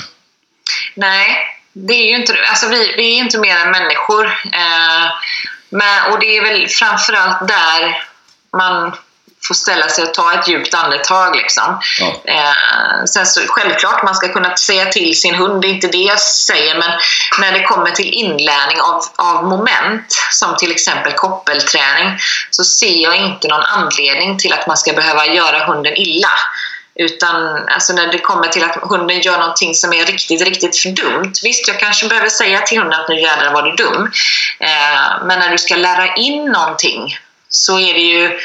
Nej, det är ju inte. Alltså vi, vi är inte mer än människor. Eh, men, och det är väl framförallt där man får ställa sig och ta ett djupt andetag. Liksom. Ja. Eh, sen så, självklart, man ska kunna säga till sin hund, det är inte det jag säger, men när det kommer till inlärning av, av moment, som till exempel koppelträning, så ser jag inte någon anledning till att man ska behöva göra hunden illa. Utan alltså när det kommer till att hunden gör någonting som är riktigt, riktigt för dumt. Visst, jag kanske behöver säga till hunden att nu jädrar var du dum. Eh, men när du ska lära in någonting så är det ju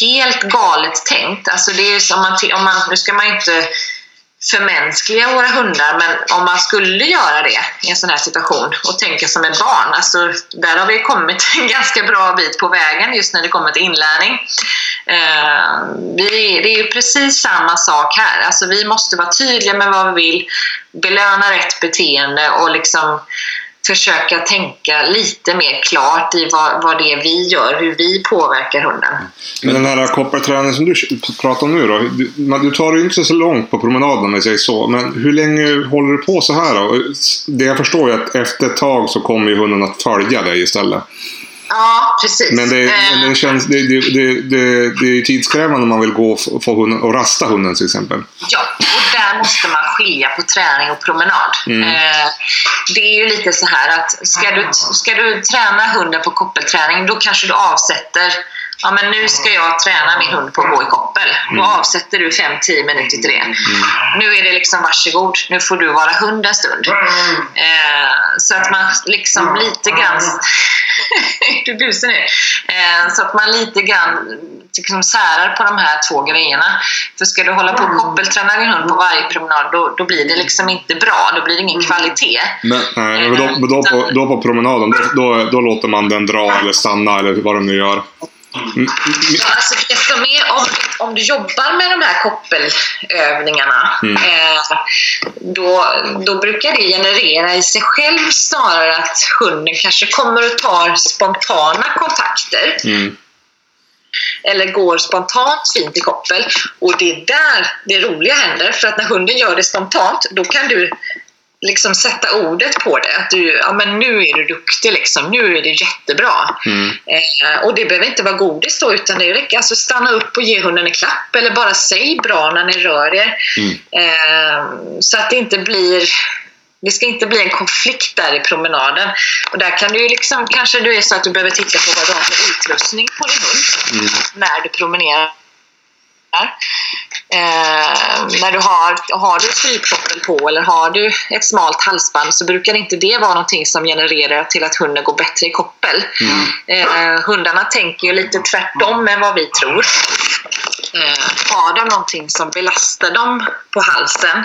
helt galet tänkt. Alltså det är som man, om man, nu ska man inte förmänskliga våra hundar, men om man skulle göra det i en sån här situation och tänka som ett barn, alltså där har vi kommit en ganska bra bit på vägen just när det kommer till inlärning. Eh, vi, det är ju precis samma sak här, alltså vi måste vara tydliga med vad vi vill, belöna rätt beteende och liksom försöka tänka lite mer klart i vad, vad det är vi gör, hur vi påverkar hunden. Men den här kopparträningen som du pratar om nu då. Du, du tar det ju inte så långt på promenaden om jag säger så. Men hur länge håller du på så här då? Det jag förstår är att efter ett tag så kommer ju hunden att följa dig istället. Ja, precis. Men det, Eh, men det känns... Det, det, det, det, det är tidskrävande om man vill gå och få- hunden och rasta hunden till exempel. Ja, och där måste man skilja på träning och promenad. Eh, det är ju lite så här att ska du, ska du träna hunden på koppelträning, då kanske du avsätter Ja, men nu ska jag träna min hund på att gå i koppel. Då avsätter du 5-10 minuter till det. Nu är det liksom varsågod, nu får du vara hund en stund. Eh, så att man liksom lite grann... du busar nu. Eh, så att man lite grann liksom särar på de här två grejerna. För ska du hålla på och koppelträna din hund på varje promenad, då, då blir det liksom inte bra. Då blir det ingen kvalitet. Men, Nej, men då, då, på, då på promenaden, då, då, då låter man den dra eller stanna eller vad de nu gör. Alltså det som är, om, om du jobbar med de här koppelövningarna, Mm. eh, då, då brukar det generera i sig själv snarare att hunden kanske kommer och tar spontana kontakter. Mm. eller går spontant fint i koppel. Och det är där det roliga händer. För att när hunden gör det spontant, då kan du liksom sätta ordet på det. Att du, ja men nu är du duktig liksom. Nu är det jättebra. Mm. Eh, och det behöver inte vara godis då, utan det räcker alltså stanna upp och ge hunden en klapp. Eller bara säg bra när ni rör er. Mm. Eh, så att det inte blir det ska inte bli en konflikt där i promenaden. Och där kan du liksom, kanske du är så att du behöver titta på vad du har för utrustning på din hund Mm. när du promenerar. Eh, när du har, har du strypkoppel på eller har du ett smalt halsband så brukar inte det vara någonting som genererar till att hunden går bättre i koppel. Eh, hundarna tänker ju lite tvärtom än vad vi tror. Eh, har de någonting som belastar dem på halsen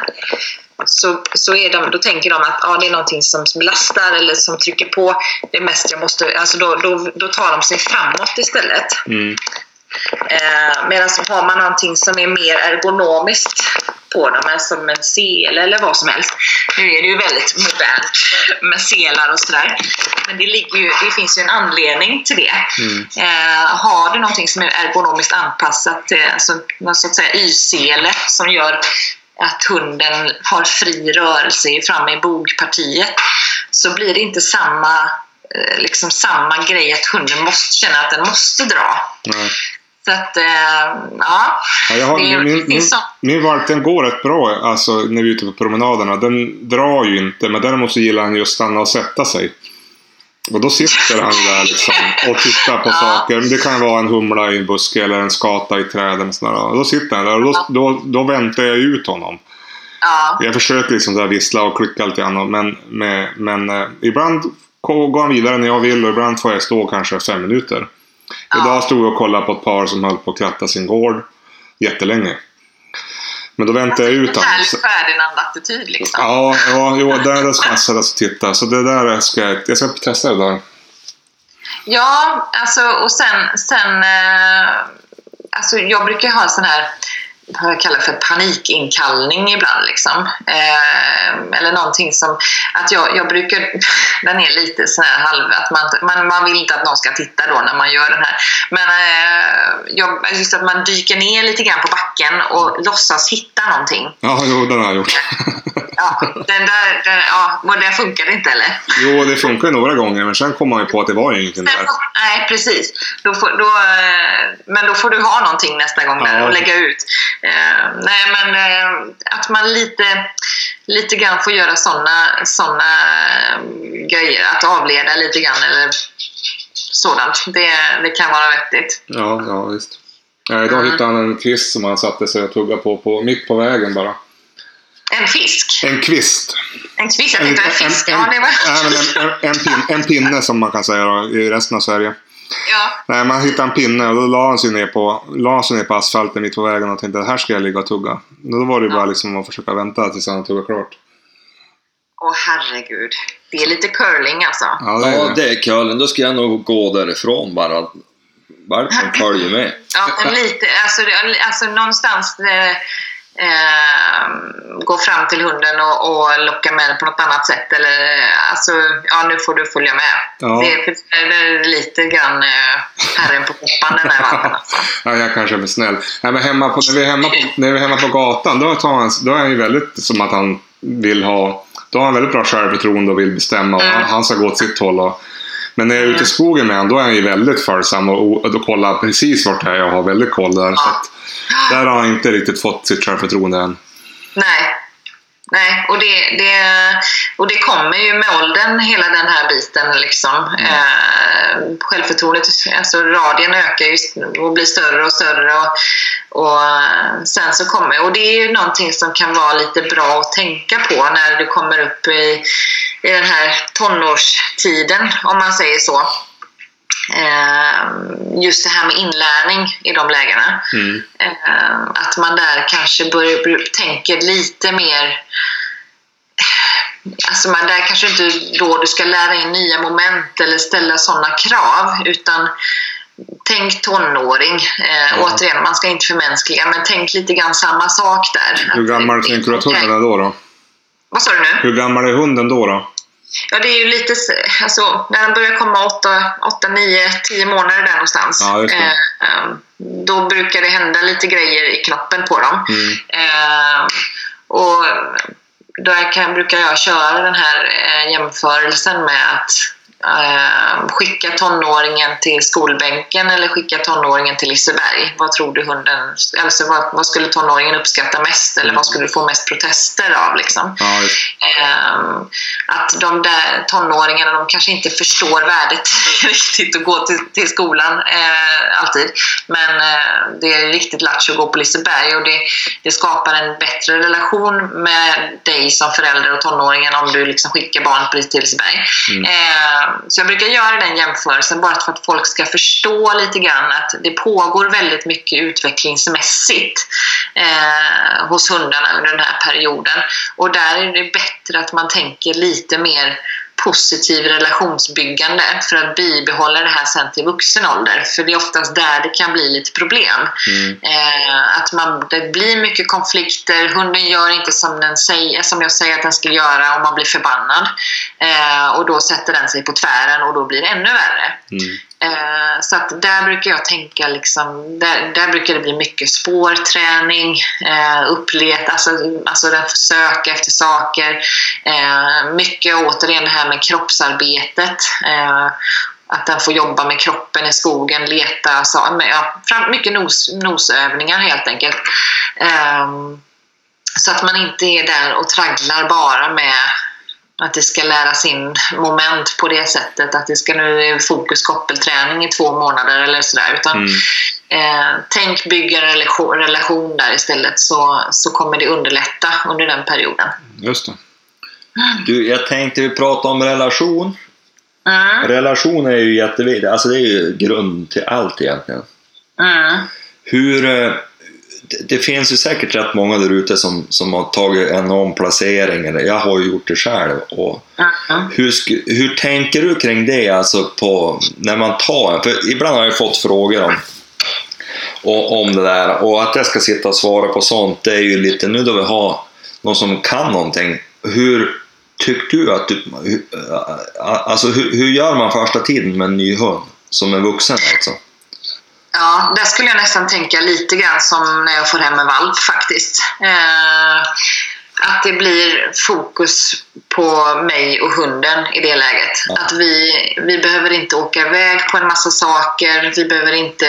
så, så är de, då tänker de att ja, det är någonting som belastar eller som trycker på. Det mest jag måste, alltså då, då, då tar de sig framåt istället. Mm. Eh, Medan har man någonting som är mer ergonomiskt på dem, eh, som en sele eller vad som helst. Nu är det ju väldigt modernt med selar och sådär. Men det, ju, det finns ju en anledning till det. Mm. Eh, har du någonting som är ergonomiskt anpassat, eh, alltså så att säga y-sele som gör att hunden har fri rörelse framme i bogpartiet så blir det inte samma, eh, liksom samma grej att hunden måste känna att den måste dra. Nej. Så att, eh, ja. Ja, har, Det är- min, min, så- min valp den går rätt bra alltså, när vi är ute på promenaderna. Den drar ju inte, men däremot så gillar han ju att stanna och sätta sig. Och då sitter han där liksom och tittar på Ja. saker. Det kan vara en humla i en buske eller en skata i träden. Och då sitter han där och då, då, då väntar jag ut honom. Ja, Jag försöker liksom där vissla och klicka lite grann. Men, med, men eh, ibland går han vidare när jag vill och ibland får jag stå kanske fem minuter. Idag stod jag och kollade på ett par som höll på att kratta sin gård jättelänge. Men då väntade jag ut en honom. Ferdinand-attityd liksom. Ja, ja jo, där sig och titta. Så det där ska jag, jag ska testa det där. Ja, alltså och sen, sen eh, alltså jag brukar ha sån här vad jag kallar för panikinkallning ibland. Liksom. Eh, eller någonting som, att jag, jag brukar, den är lite sån här halv, att man, man, man vill inte att någon ska titta då när man gör den här. Men eh, jag, just att man dyker ner lite grann på backen och låtsas hitta någonting. Ja, jo, den har jag gjort. Ja, den där, den, ja, men den funkade inte eller? jo, det funkar ju några gånger, men sen kom man ju på att det var ju ingenting där. Nej, precis. Då får, då, eh, men då får du ha någonting nästa gång där Ja. och lägga ut. Eh, nej, men eh, att man lite, lite grann får göra sådana såna grejer. Att avleda lite grann eller sådant. Det, det kan vara vettigt. Ja, ja visst. Ja, idag hittade han en kvist som han satte sig och tuggade på, på mitt på vägen bara. En fisk. En kvist. En kvist. Jag tänkte en fisk. en, Ja, det var... en, en, en, pin, en pinne som man kan säga då, i resten av Sverige. Ja. Nej, man hittade en pinne och då la han sig ner på, la sig ner på asfalten mitt på vägen och tänkte att här ska jag ligga och tugga. Och då var det ju bara liksom att försöka vänta tills han tuggade klart. Åh herregud. Det är lite curling alltså. Ja, det är Ja, det. är kullen. Då ska jag nog gå därifrån bara. Valpen följer med. Ja, men lite. Alltså, alltså någonstans eh, gå fram till hunden och, och locka med den på något annat sätt. Eller alltså, ja nu får du följa med. Ja. Det, är, lite grann eh, herren på koppan den här valpen alltså. Ja, jag kanske är för snäll. Nej, men hemma på, när, vi är hemma på, när vi är hemma på gatan, då, tar han, då är han ju väldigt som att han vill ha... Då har han väldigt bra självförtroende och vill bestämma och Mm. han ska gå åt sitt håll. Och, men när jag är ute i skogen med honom, då är han ju väldigt följsam och, och då kollar precis vart jag är och har väldigt koll där. Så att, där har han inte riktigt fått sitt självförtroende än. Nej. Nej, och det, det, och det kommer ju med åldern, hela den här biten. Liksom. Eh, självförtroendet, alltså radien ökar ju och blir större och större. Och, och eh, sen så kommer, och det är ju någonting som kan vara lite bra att tänka på när du kommer upp i, i den här tonårstiden, om man säger så. Eh, just det här med inlärning i de lägena. Mm. Eh, att man där kanske börjar bör- tänker lite mer Alltså man, där kanske inte då du ska lära in nya moment eller ställa sådana krav utan tänk tonåring. Eh, Ja. Återigen, man ska inte förmänskliga, men tänk lite grann samma sak där. Hur Att gammal det- tänker du att hunden är då? då? Vad sa du nu? Hur gammal är hunden då? då? Ja, det är ju lite alltså, när de börjar komma 8, 8 9, 10 månader där någonstans. Ja. Eh, eh, då brukar det hända lite grejer i knoppen på dem. Mm. Eh, och då kan, brukar jag köra den här eh, jämförelsen med att eh, skicka tonåringen till skolbänken eller skicka tonåringen till Liseberg. Vad tror du hunden, alltså vad, vad skulle tonåringen uppskatta mest eller vad skulle du få mest protester av? Liksom? Ja. Ehm, att de där tonåringarna, de kanske inte förstår värdet riktigt att gå till, till skolan eh, alltid. Men eh, det är riktigt lattjo att gå på Liseberg och det, det skapar en bättre relation med dig som förälder och tonåringen om du liksom skickar barnet till Liseberg. Mm. Ehm, så jag brukar göra den jämförelsen bara för att folk ska förstå lite grann att det pågår väldigt mycket utvecklingsmässigt eh, hos hundarna under den här perioden. Och där är det bättre att man tänker lite mer positiv relationsbyggande för att bibehålla det här sen till vuxen ålder. För det är oftast där det kan bli lite problem. Mm. Eh, att man, det blir mycket konflikter, hunden gör inte som, den säger, som jag säger att den ska göra och man blir förbannad. Eh, och då sätter den sig på tvären och då blir det ännu värre. Mm. Eh, så att där brukar jag tänka, liksom, där, där brukar det bli mycket spårträning, eh, upplet, alltså, alltså den får söka efter saker. Eh, mycket återigen det här med kroppsarbetet. Eh, att den får jobba med kroppen i skogen, leta, så, ja, fram, mycket nos, nosövningar helt enkelt. Eh, så att man inte är där och tragglar bara med att det ska läras in moment på det sättet att det ska nu fokus koppelträning i två månader eller sådär. Utan Mm. eh, tänk bygga en relation, relation där istället så, så kommer det underlätta under den perioden. Just det. Du, jag tänkte vi prata om relation. Mm, Relation är ju jätteviktigt, alltså det är ju grund till allt egentligen. mm, Hur... det- finns ju säkert rätt många där ute som, som har tagit en omplacering, eller jag har ju gjort det själv. Och mm, hur, hur tänker du kring det, alltså på, när man tar en? För ibland har jag fått frågor om, och, om det där, och att jag ska sitta och svara på sånt, det är ju lite, nu då vi har någon som kan någonting, hur tycker du att du, hur, alltså hur, hur gör man första tiden med en ny hund? Som är vuxen alltså? Ja, där skulle jag nästan tänka lite grann som när jag får hem en valp faktiskt. Eh, att det blir fokus på mig och hunden i det läget. Ja. Att vi, vi behöver inte åka iväg på en massa saker. Vi behöver inte,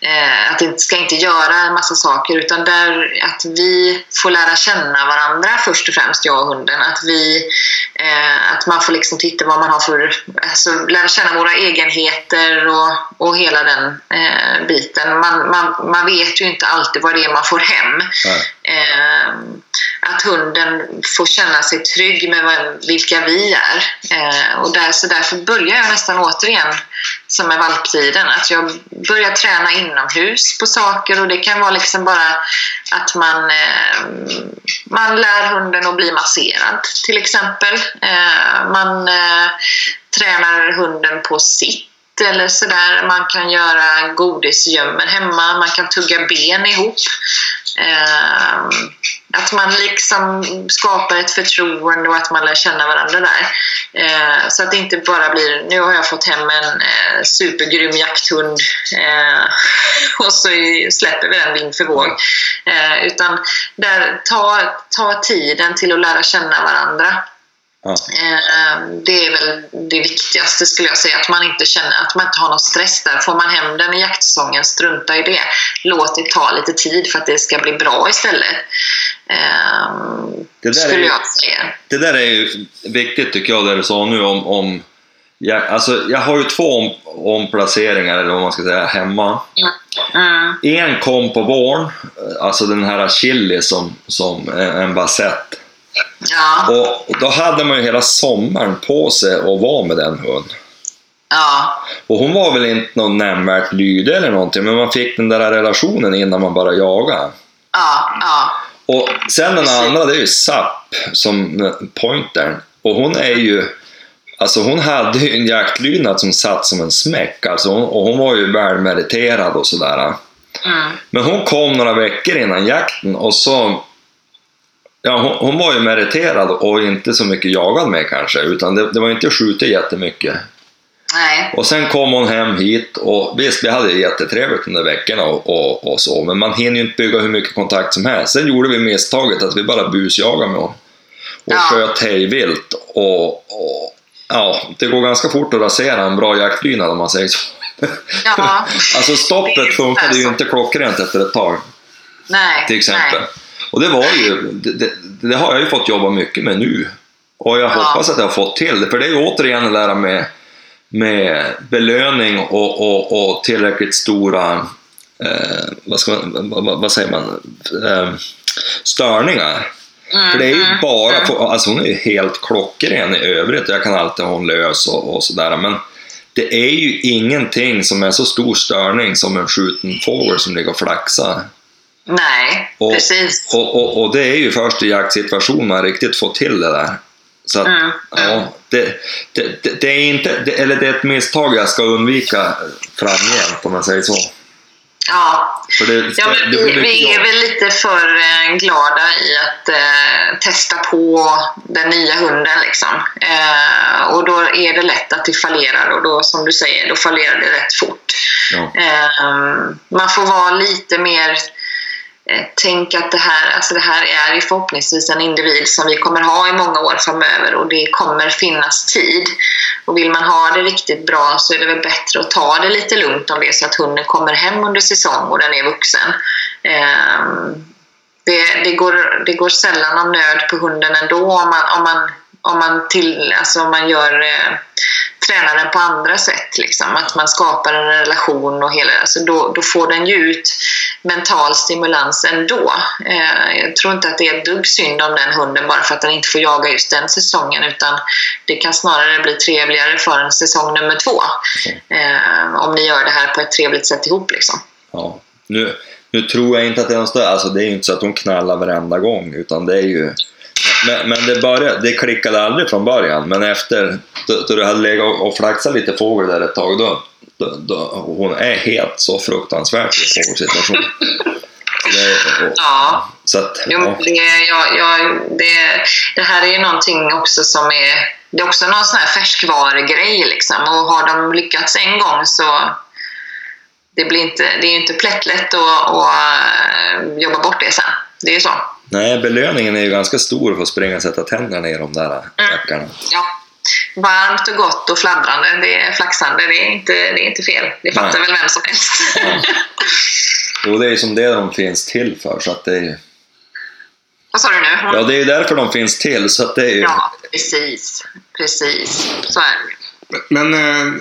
eh, att det ska inte göra en massa saker utan där att vi får lära känna varandra först och främst, jag och hunden. Att, vi, eh, att man får liksom titta vad man har för, alltså lära känna våra egenheter och, och hela den eh, biten. Man, man, man vet ju inte alltid vad det är man får hem. Eh, att hunden får känna sig trygg med vilka vi är. Eh, och där, så därför börjar jag nästan återigen som med valptiden. Att jag börjar träna inomhus på saker och det kan vara liksom bara att man, eh, man lär hunden att bli masserad till exempel. Eh, man eh, tränar hunden på sitt eller sådär. Man kan göra godisgömmen hemma, man kan tugga ben ihop. Eh, att man liksom skapar ett förtroende och att man lär känna varandra där. Eh, så att det inte bara blir, nu har jag fått hem en eh, supergrym jakthund eh, och så släpper vi den vind för våg. Eh, utan där, ta, ta tiden till att lära känna varandra. Ja. Eh, Det är väl det viktigaste skulle jag säga, att man inte känner att man inte har någon stress där. Får man hem den i jaktsäsongen, strunta i det. Låt det ta lite tid för att det ska bli bra istället. Eh, Det där skulle är jag säga. Det där är ju viktigt tycker jag, det du sa nu om... om jag, alltså, jag har ju två om, omplaceringar, eller vad man ska säga, hemma. Mm, En kom på våren, alltså den här chili som, som en basett. Ja, Och då hade man ju hela sommaren på sig att vara med den hunden. ja, Och hon var väl inte någon nämnvärt lydig eller någonting, men man fick den där relationen innan man började jaga. ja, ja, Och sen den andra, det är ju Zapp, som pointern. Och hon är ju... Alltså hon hade ju en jaktlydnad som satt som en smäck. Alltså hon, och hon var ju välmeriterad och sådär. Mm. Men hon kom några veckor innan jakten och så... Ja, hon, hon var ju meriterad och inte så mycket jagad med kanske, utan det, det var inte skjutit jättemycket. Nej. Och sen kom hon hem hit och visst, vi hade jättetrevligt under veckorna och, och, och så, men man hinner ju inte bygga hur mycket kontakt som helst. Sen gjorde vi misstaget att vi bara busjagade med honom och Ja. sköt hejvilt. Och, och, ja, det går ganska fort att rasera en bra jaktlydnad om man säger så. Ja. alltså stoppet funkade ju inte klockrent efter ett tag Nej. till exempel. Nej. Och det var ju, det, det, det har jag ju fått jobba mycket med nu. Och jag Ja. hoppas att jag har fått till det, för det är ju återigen det där med, med belöning och, och, och tillräckligt stora, eh, vad, man, vad, vad säger man, eh, störningar. Mm, För det är ju mm, bara, mm. alltså hon är ju helt klockren i övrigt, jag kan alltid ha hon lös och, och sådär, men det är ju ingenting som är så stor störning som en skjuten fågel som ligger och flaxar. Nej, Och- precis. Och, och, och det är ju först i jaktsituation man riktigt får till det där. Så att, Mm, ja, det, det, det, det är inte, eller det är ett misstag jag ska undvika framgent om man säger så. Ja, Ja, men vi, vi är väl lite för eh, glada i att eh, testa på den nya hunden. Liksom. Eh, och då är det lätt att det fallerar och då, som du säger, då fallerar det rätt fort. Ja. Eh, man får vara lite mer Eh, tänk att det här, alltså det här är ju förhoppningsvis en individ som vi kommer ha i många år framöver och det kommer finnas tid. Och vill man ha det riktigt bra så är det väl bättre att ta det lite lugnt om det är så att hunden kommer hem under säsong och den är vuxen. Ehm, det, det, går, det går sällan av nöd på hunden ändå om man, om man, om man, till, alltså om man gör eh, tränar den på andra sätt. Liksom. Att man skapar en relation och hela, alltså då, då får den ju ut mental stimulans ändå. Eh, jag tror inte att det är ett dugg synd om den hunden bara för att den inte får jaga just den säsongen utan det kan snarare bli trevligare för en säsong nummer två. Eh, om ni gör det här på ett trevligt sätt ihop. Liksom. Ja. Nu, nu tror jag inte att det är någon större, alltså det är ju inte så att hon knallar varenda gång utan det är ju men, men det, började, det klickade aldrig från början men efter då, då du hade legat och- flaxat lite fågel där ett tag då, då, då hon är helt så fruktansvärt i fågelsituation. Det, och, Ja. Så att, Jo, ja. det, jag, jag, det, det här är ju någonting också som är... Det är också någon sån här färskvarugrej liksom. Och har de lyckats en gång så... Det, blir inte, det är ju inte plättlätt att, äh, jobba bort det sen. Det är ju så. Nej, belöningen är ju ganska stor att få springa och sätta tänderna i de där rackarna. Ja. Varmt och gott och fladdrande, det är flaxande, det är inte, det är inte fel. Det fattar Nej. väl vem som helst. Ja. Jo, det är ju som det de finns till för, så att det är ju... Vad sa du nu? Ja, det är ju därför de finns till, så att det är ju... Ja, precis. Precis. Så är det. Men eh,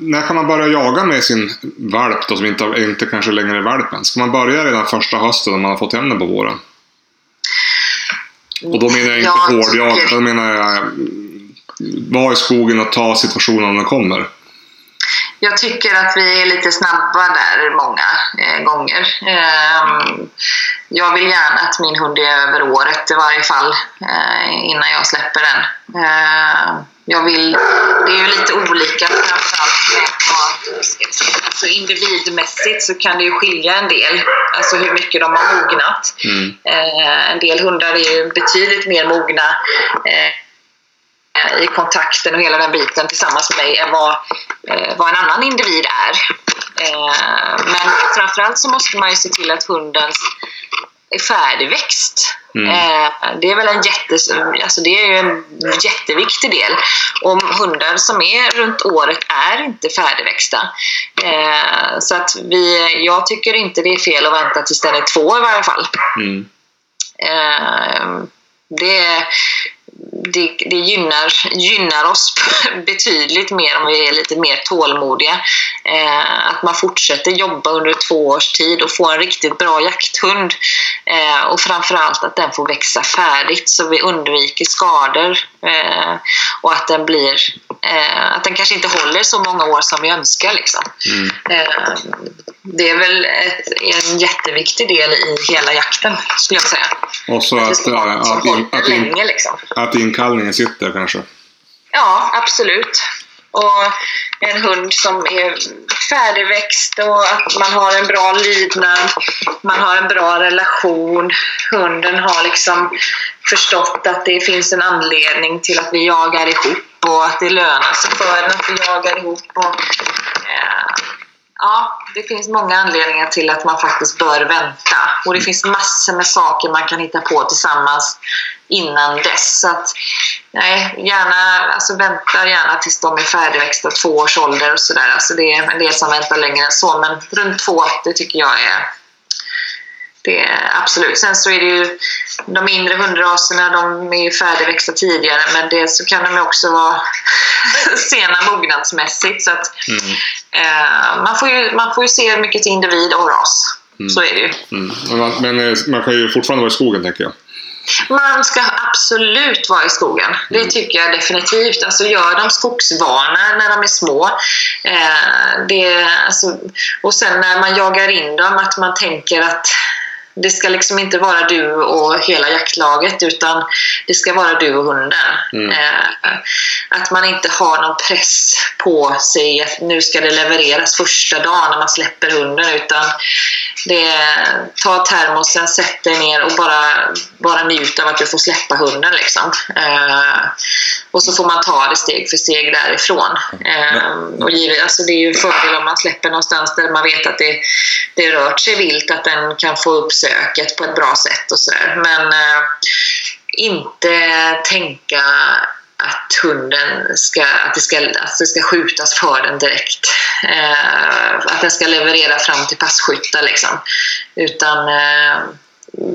när kan man börja jaga med sin valp då, som inte, inte kanske längre är valpen? Ska man börja redan första hösten om man har fått hem den på våren? Och då menar jag inte Jag hårdjaga, tycker- utan då menar jag mm, vara i skogen och ta situationen om den kommer. Jag tycker att vi är lite snabba där många eh, gånger. Ehm, jag vill gärna att min hund är över året i varje fall eh, innan jag släpper den. Ehm, jag vill, det är ju lite olika framförallt säga, alltså individmässigt så kan det ju skilja en del. Alltså hur mycket de har mognat. Mm. Eh, en del hundar är ju betydligt mer mogna eh, i kontakten och hela den biten tillsammans med mig än vad, eh, vad en annan individ är. Eh, men framförallt så måste man ju se till att hunden är färdigväxt. Mm. Eh, det är väl en, jättes, alltså det är ju en jätteviktig del. Om hundar som är runt året är inte färdigväxta. Eh, så att vi, jag tycker inte det är fel att vänta tills den är två i varje fall. Mm. Eh, det, det, det gynnar, gynnar oss betydligt mer om vi är lite mer tålmodiga. Eh, att man fortsätter jobba under två års tid och få en riktigt bra jakthund. Eh, och framförallt att den får växa färdigt så vi undviker skador. Eh, och att den blir eh, att den kanske inte håller så många år som vi önskar. Liksom. Mm. Eh, det är väl ett, en jätteviktig del i hela jakten, skulle jag säga. Och så Att att, som att, att, in, länge liksom. att inkallningen sitter kanske. Ja, absolut. Och en hund som är färdigväxt och att man har en bra lydnad, man har en bra relation. Hunden har liksom förstått att det finns en anledning till att vi jagar ihop och att det lönar sig för den att vi jagar ihop. Och, eh, ja, det finns många anledningar till att man faktiskt bör vänta. Och det finns massor med saker man kan hitta på tillsammans innan dess. Så att, nej, gärna, alltså vänta gärna tills de är färdigväxta, två års ålder och sådär. Alltså det är en del som väntar längre än så, men runt två, det tycker jag är det är absolut. Sen så är det ju de mindre hundraserna, de är ju färdigväxta tidigare men det så kan de också vara sena mognadsmässigt. Så att, Mm. eh, man, får ju, man får ju se mycket till individ och ras. Så är det ju. Mm. Men man- Men eh, man kan ju fortfarande vara i skogen, tänker jag. Man ska absolut vara i skogen. Det tycker jag definitivt. Alltså gör de skogsvana när de är små. Eh, det, alltså, och sen när man jagar in dem, att man tänker att det ska liksom inte vara du och hela jaktlaget utan det ska vara du och hunden. Mm. Eh, att man inte har någon press på sig att nu ska det levereras första dagen när man släpper hunden utan det, ta termosen, sätt dig ner och bara, bara njut av att du får släppa hunden. Liksom. Eh, och så får man ta det steg för steg därifrån. Eh, och givet, alltså det är ju en fördel om man släpper någonstans där man vet att det, det rört sig vilt, att den kan få upp söket på ett bra sätt och sådär. Men eh, inte tänka att hunden ska, att det ska, att det ska skjutas för den direkt. Eh, att den ska leverera fram till passkyttar liksom. Utan eh,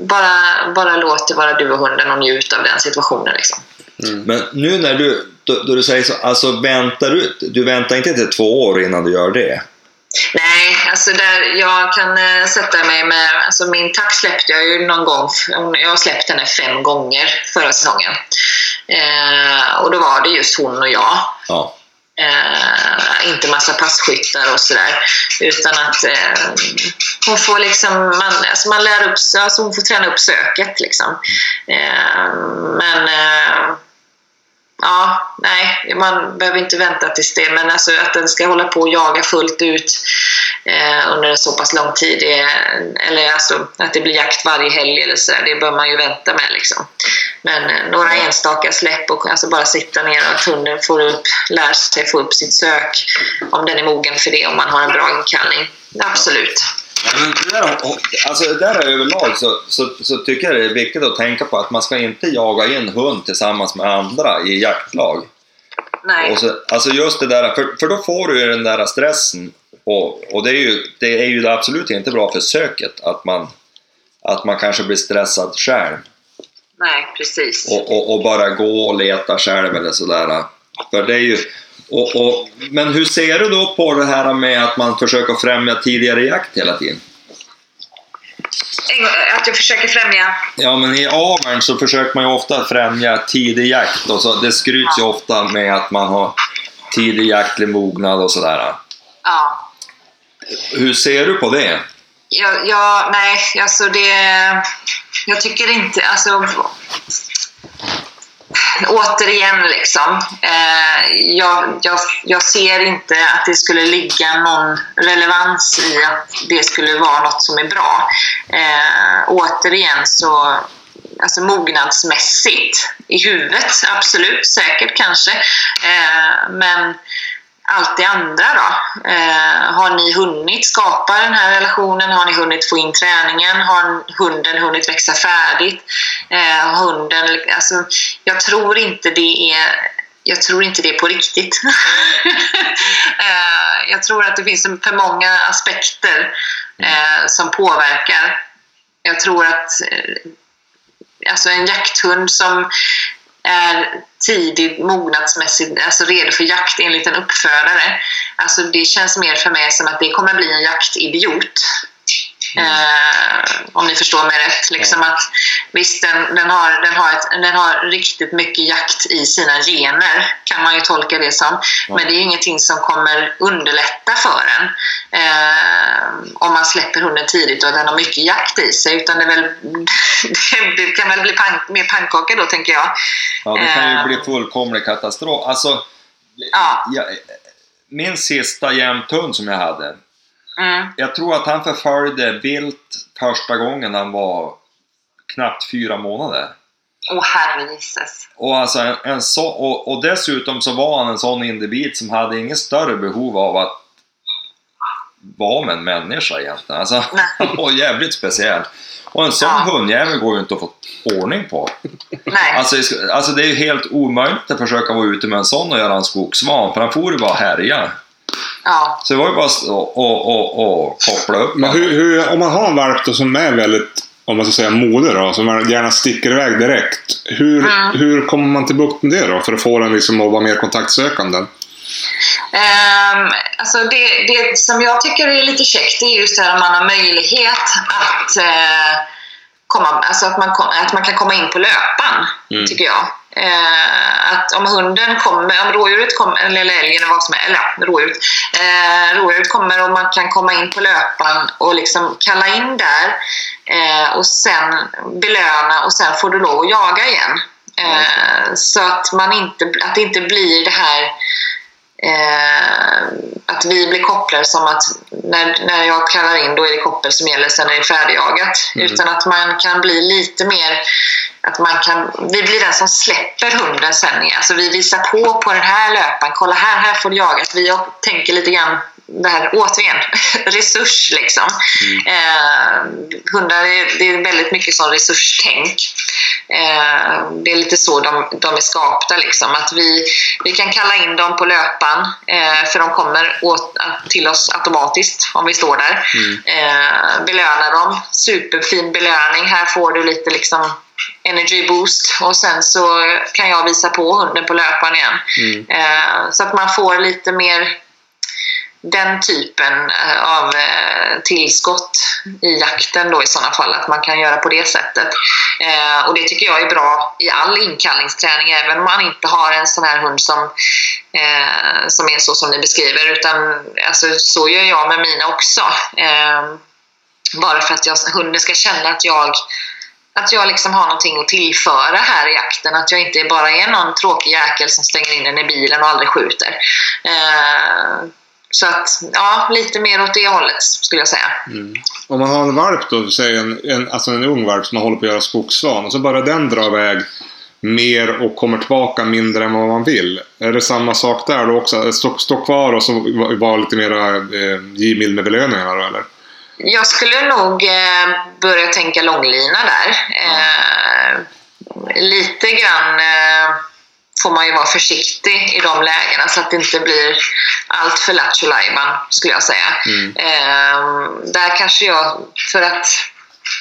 bara, bara låt det vara du och hunden och njut av den situationen liksom. Men nu när du, då, då du säger så, alltså väntar du, du väntar inte till två år innan du gör det? Nej, alltså där jag kan eh, sätta mig med... Alltså min tax släppte jag ju någon gång. Jag har släppt henne fem gånger förra säsongen. Eh, och då var det just hon och jag. Ja. Eh, inte massa passkyttar och sådär. Utan att eh, hon får liksom, man, alltså man lär upp, alltså hon får träna upp söket liksom. Eh, men eh, ja, nej, man behöver inte vänta tills det. Men alltså att den ska hålla på och jaga fullt ut eh, under en så pass lång tid. är- eller alltså att det blir jakt varje helg eller så det bör man ju vänta med liksom. Men eh, några enstaka släpp och alltså bara sitta ner och att hunden får upp, lär sig få upp sitt sök om den är mogen för det, om man har en bra inkallning. Absolut. Men det där, alltså det där överlag så, så, så tycker jag det är viktigt att tänka på att man ska inte jaga in hund tillsammans med andra i jaktlag. Nej. Så, alltså just det där, för, för då får du ju den där stressen och, och det, är ju, det är ju absolut inte bra för söket att man, att man kanske blir stressad själv Nej, precis. och, och, och bara gå och leta själv eller sådär. För det är ju, och, och, men hur ser du då på det här med att man försöker främja tidigare jakt hela tiden? Att jag försöker främja... Ja, men i aveln så försöker man ju ofta främja tidig jakt och så det skryts ju ofta med att man har tidig jaktlig mognad och sådär. Ja. Hur ser du på det? Jag, jag, nej, alltså det... Jag tycker inte... Alltså, återigen liksom. Eh, jag, jag, jag ser inte att det skulle ligga någon relevans i att det skulle vara något som är bra. Eh, återigen så alltså mognadsmässigt i huvudet, absolut, säkert kanske. Eh, men allt det andra då? Eh, har ni hunnit skapa den här relationen? Har ni hunnit få in träningen? Har hunden hunnit växa färdigt? Eh, hunden, alltså, jag tror inte det är jag tror inte det är på riktigt. eh, jag tror att det finns för många aspekter eh, som påverkar. Jag tror att eh, alltså en jakthund som är tidigt mognadsmässigt alltså redo för jakt enligt en uppfödare. Alltså det känns mer för mig som att det kommer bli en jaktidiot. Eh, om ni förstår mig rätt. Liksom att visst, den, den, har, den, har ett, den har riktigt mycket jakt i sina gener, kan man ju tolka det som. Men det är ingenting som kommer underlätta för en eh, om man släpper hunden tidigt och den har mycket jakt i sig. Utan det, väl, det kan väl bli pank, mer pannkaka då, tänker jag. Ja, det kan ju Eh. bli fullkomlig katastrof. Alltså, Ja. jag, min sista jämthund som jag hade, Mm. jag tror att han förföljde vilt första gången han var knappt fyra månader. Åh herre Jesus. Och, alltså en, en så, och, och dessutom så var han en sån individ som hade inget större behov av att vara med en människa egentligen. Alltså, han var jävligt speciell. Och en sån Ja. hundjävel går ju inte att få ordning på. Nej. Alltså, alltså det är ju helt omöjligt att försöka vara ute med en sån och göra en skogsvan, för han får ju bara härja. Ja. Så det var ju bara att koppla upp Men hur, hur, om man har en valp då som är väldigt, om man ska säga modig då, som gärna sticker iväg direkt. Hur, Mm. hur kommer man till bukt med det då? För att få den liksom att vara mer kontaktsökande? Ehm, alltså det, det som jag tycker är lite käckt det är just det här att man har möjlighet att eh, komma, alltså att man, att man kan komma in på löpan, Mm. tycker jag. Eh, att om hunden kommer, om rådjuret kommer, eller älgen eller vad som är, eller ja, rådjuret. Eh, rådjuret kommer och man kan komma in på löpan och liksom kalla in där eh, och sen belöna och sen får du lov att jaga igen. Eh, så att, man inte, att det inte blir det här eh, att vi blir kopplade som att när, när jag kallar in då är det koppel som gäller, sen är det färdigjagat. Mm. Utan att man kan bli lite mer att man kan, vi blir den som släpper hunden sen. Alltså vi visar på på den här löpan, kolla här, här får du jaga. Så vi tänker lite grann det här, återigen, resurs liksom. Eh, hundar, är, det är väldigt mycket sån resurstänk. Eh, det är lite så de, de är skapta liksom. Att vi, vi kan kalla in dem på löpan eh, för de kommer åt, till oss automatiskt om vi står där. Eh, belöna dem, superfin belöning. Här får du lite liksom energy boost och sen så kan jag visa på hunden på löpan igen. Eh, så att man får lite mer den typen eh, av eh, tillskott i jakten då i sådana fall, att man kan göra på det sättet. Eh, och det tycker jag är bra i all inkallningsträning, även om man inte har en sån här hund som, som är så som ni beskriver, utan alltså, så gör jag med mina också. Bara för att jag, hunden ska känna att jag att jag liksom har någonting att tillföra här i jakten. Att jag inte bara är någon tråkig jäkel som stänger in den i bilen och aldrig skjuter. Så att, ja, lite mer åt det hållet skulle jag säga. Om man har en valp då, säg en, en, alltså en ung valp som man håller på att göra skogsvan och så börjar den dra iväg mer och kommer tillbaka mindre än vad man vill. Är det samma sak där då också? Stå, stå kvar och så vara var lite mer eh, givmild med belöningarna då eller? Jag skulle nog eh, börja tänka långlina där. Eh, lite grann eh, får man ju vara försiktig i de lägena så att det inte blir allt för lattjo skulle jag säga. Eh, där kanske jag, för att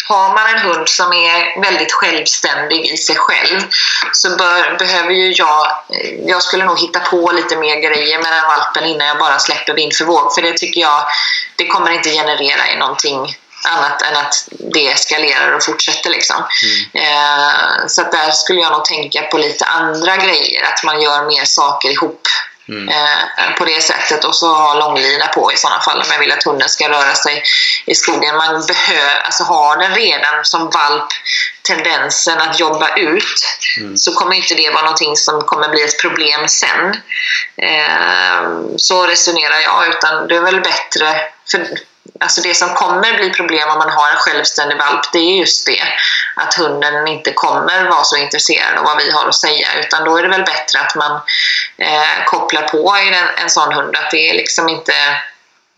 har man en hund som är väldigt självständig i sig själv så bör, behöver ju jag, jag skulle nog hitta på lite mer grejer med den valpen innan jag bara släpper vind för våg. För det tycker jag, det kommer inte generera i någonting annat än att det eskalerar och fortsätter. Liksom. Eh, så att där skulle jag nog tänka på lite andra grejer, att man gör mer saker ihop eh, på det sättet och så ha långlina på i sådana fall om jag vill att hunden ska röra sig i skogen. Man behöver, alltså har den redan som valp tendensen att jobba ut så kommer inte det vara någonting som kommer bli ett problem sen. Eh, så resonerar jag, utan det är väl bättre för Alltså det som kommer bli problem om man har en självständig valp, det är just det. Att hunden inte kommer vara så intresserad av vad vi har att säga. Utan då är det väl bättre att man eh, kopplar på i en, en sån hund. Att det är liksom inte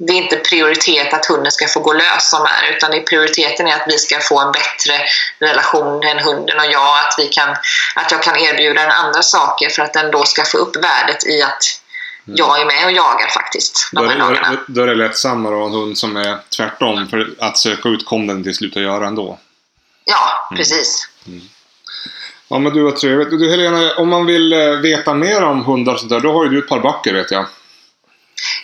det är inte prioritet att hunden ska få gå lös som är, utan det är prioriteten är att vi ska få en bättre relation än hunden och jag. Att, vi kan, att jag kan erbjuda den andra saker för att den då ska få upp värdet i att jag är med och jagar faktiskt Då de är, här då, dagarna. då är det lättsammare att ha en hund som är tvärtom. För att söka ut kommer den till slut att göra ändå. Ja, precis. Ja men du vad trevligt. Du Helena, om man vill eh, veta mer om hundar och sånt där, då har ju du ett par böcker vet jag.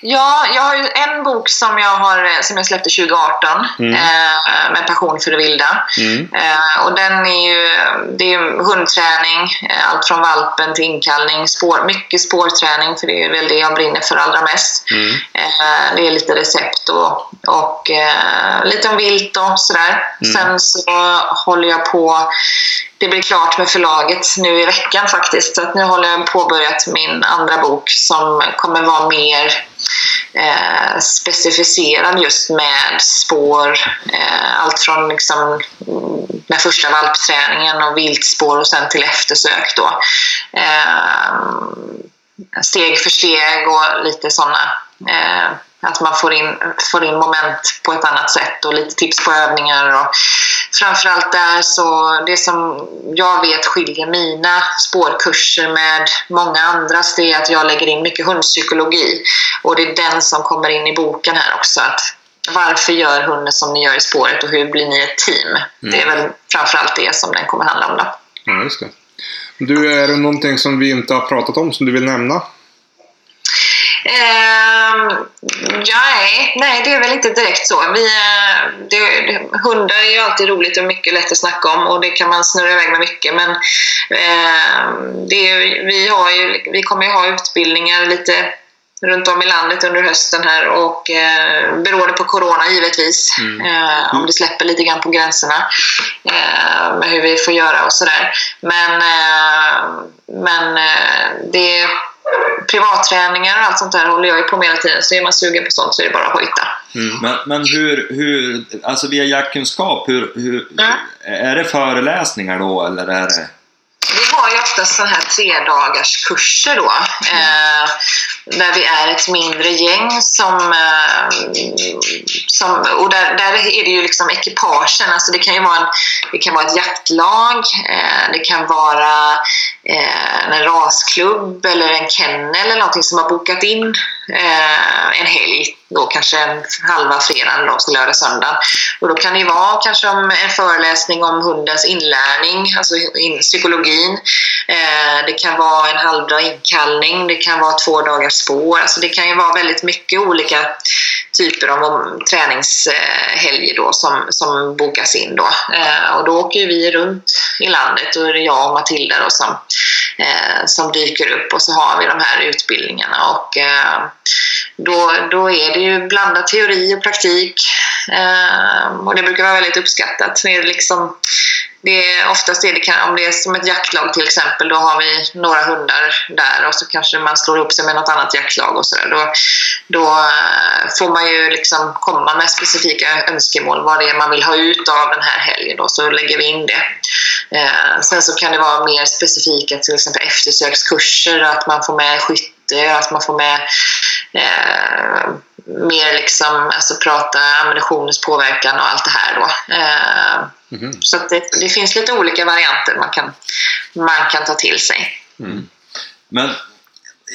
Ja, jag har ju en bok som jag, har, som jag släppte 2018 Mm. eh, med Passion för det vilda. Mm. Eh, och den är ju, det är hundträning, eh, allt från valpen till inkallning, spår, mycket spårträning för det är väl det jag brinner för allra mest. Mm. Eh, det är lite recept och, och eh, lite om vilt och sådär. Mm. Sen så håller jag på, det blir klart med förlaget nu i veckan faktiskt. Så att nu håller jag påbörjat min andra bok som kommer vara mer eh, specificerad just med spår. Eh, allt från liksom, mm, den första valpträningen och viltspår och sen till eftersök. Då. Eh, steg för steg och lite sådana. Eh, att man får in, får in moment på ett annat sätt och lite tips på övningar. Och framförallt där så, det som jag vet skiljer mina spårkurser med många andras, det är att jag lägger in mycket hundpsykologi. Och det är den som kommer in i boken här också. Att varför gör hunden som ni gör i spåret och hur blir ni ett team? Det är väl framförallt det som den kommer handla om. Då. Ja, just det. Du, är det någonting som vi inte har pratat om som du vill nämna? Ehm, ja, nej, nej, det är väl inte direkt så. Vi, eh, det, hundar är ju alltid roligt och mycket lätt att snacka om och det kan man snurra iväg med mycket. Men ehm, det är, vi, har ju, vi kommer ju ha utbildningar lite runt om i landet under hösten här och eh, beroende på Corona givetvis. Eh, om det släpper lite grann på gränserna eh, med hur vi får göra och sådär. Men, eh, men eh, det är privatträningar och allt sånt där håller jag ju på med hela tiden. Så är man sugen på sånt så är det bara att hojta. Men, men hur, hur, alltså via jaktkunskap, hur, hur, Mm. är det föreläsningar då eller är det... Vi har ju oftast sådana här tre dagars kurser då. Eh, där vi är ett mindre gäng som... Eh, som och där, där är det ju liksom ekipagen. Alltså det kan ju vara, en, det kan vara ett jaktlag. Eh, det kan vara eh, en rasklubb eller en kennel eller någonting som har bokat in eh, en helg. Då kanske en halva fredagen, då, lördag, söndag. Och då kan det vara kanske om en föreläsning om hundens inlärning, alltså in, psykologin. Eh, det kan vara en halvdag inkallning, det kan vara två dagars spår. Alltså det kan ju vara väldigt mycket olika typer av träningshelger då som, som bokas in då. Eh, och då åker vi runt i landet och det är jag och Matilda då som, eh, som dyker upp och så har vi de här utbildningarna och eh, då, då är det ju blandat teori och praktik eh, och det brukar vara väldigt uppskattat. Det är liksom, det är, oftast det, det, kan- om det är som ett jaktlag till exempel, då har vi några hundar där och så kanske man slår ihop sig med något annat jaktlag och sådär. Då, då eh, får man ju liksom komma med specifika önskemål, vad det är man vill ha ut av den här helgen då, så lägger vi in det. Eh, sen så kan det vara mer specifika, till exempel eftersökskurser, att man får med skytte, att man får med eh, mer liksom, alltså prata ammunitionens påverkan och allt det här då. Eh, Mhm. Så att det, det finns lite olika varianter man kan, man kan ta till sig. Men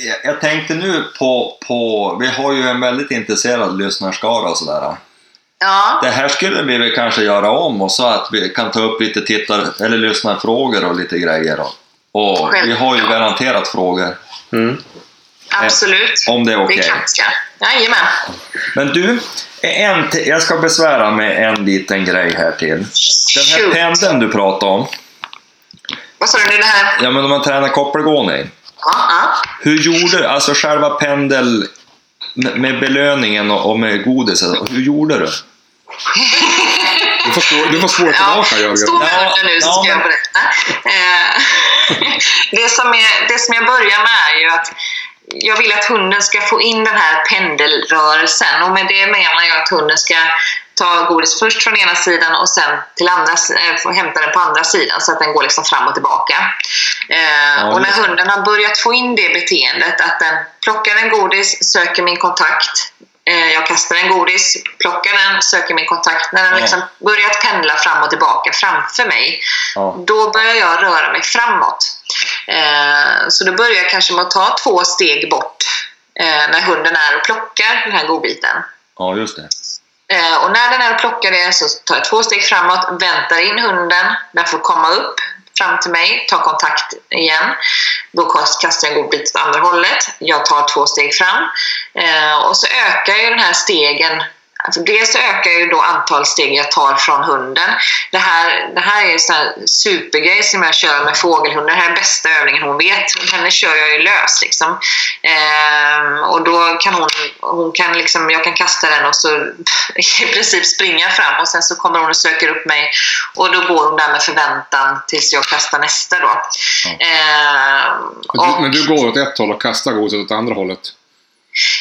jag, jag tänkte nu på, på, vi har ju en väldigt intresserad lyssnarskara och sådär. Ja, Det här skulle vi väl kanske göra om och så att vi kan ta upp lite tittar eller lyssnarfrågor och lite grejer. Och, och vi har ju garanterat frågor Mm. absolut. om det är okej. Det klart ska. Jajamän. Men du, en, jag ska besvära med en liten grej här till. Den här Shoot. pendeln du pratade om, Vad sa du nu det här? ja men om man tränar koppelgåning. Ja, ja. Hur gjorde du, alltså själva pendel med, belöningen och, med godiset, hur gjorde du? Du får spå- du får tillbaka Jörgen. Stå med Ja, nu så ja, ska jag berätta. Eh, det, som är, det som jag börjar med är ju att jag vill att hunden ska få in den här pendelrörelsen och med det menar jag att hunden ska ta godis först från ena sidan och sen till andra, få hämta den på andra sidan så att den går liksom fram och tillbaka. Eh, och när hunden har börjat få in det beteendet att den plockar en godis, söker min kontakt, eh, jag kastar en godis, plockar den, söker min kontakt. När den Ja. liksom börjat pendla fram och tillbaka framför mig, Ja. då börjar jag röra mig framåt. Eh, så då börjar jag kanske med att ta två steg bort eh, när hunden är och plockar den här godbiten. Ja, just det. Eh, och när den är och plockar det så tar jag två steg framåt, väntar in hunden, den får komma upp fram till mig, tar kontakt igen. Då kastar jag en godbit åt andra hållet. Jag tar två steg fram. Och så ökar ju den här stegen Alltså dels ökar ju då antal steg jag tar från hunden. Det här, det här är en supergrej som jag kör med fågelhunden. Det här är bästa övningen hon vet. Henne kör jag ju lös liksom. Ehm, och då kan hon, hon kan liksom, jag kan kasta den och så i princip springa fram och sen så kommer hon och söker upp mig och då går hon där med förväntan tills jag kastar nästa då. Ja. Ehm, Men du, och- men du går åt ett håll och kastar godiset åt andra hållet?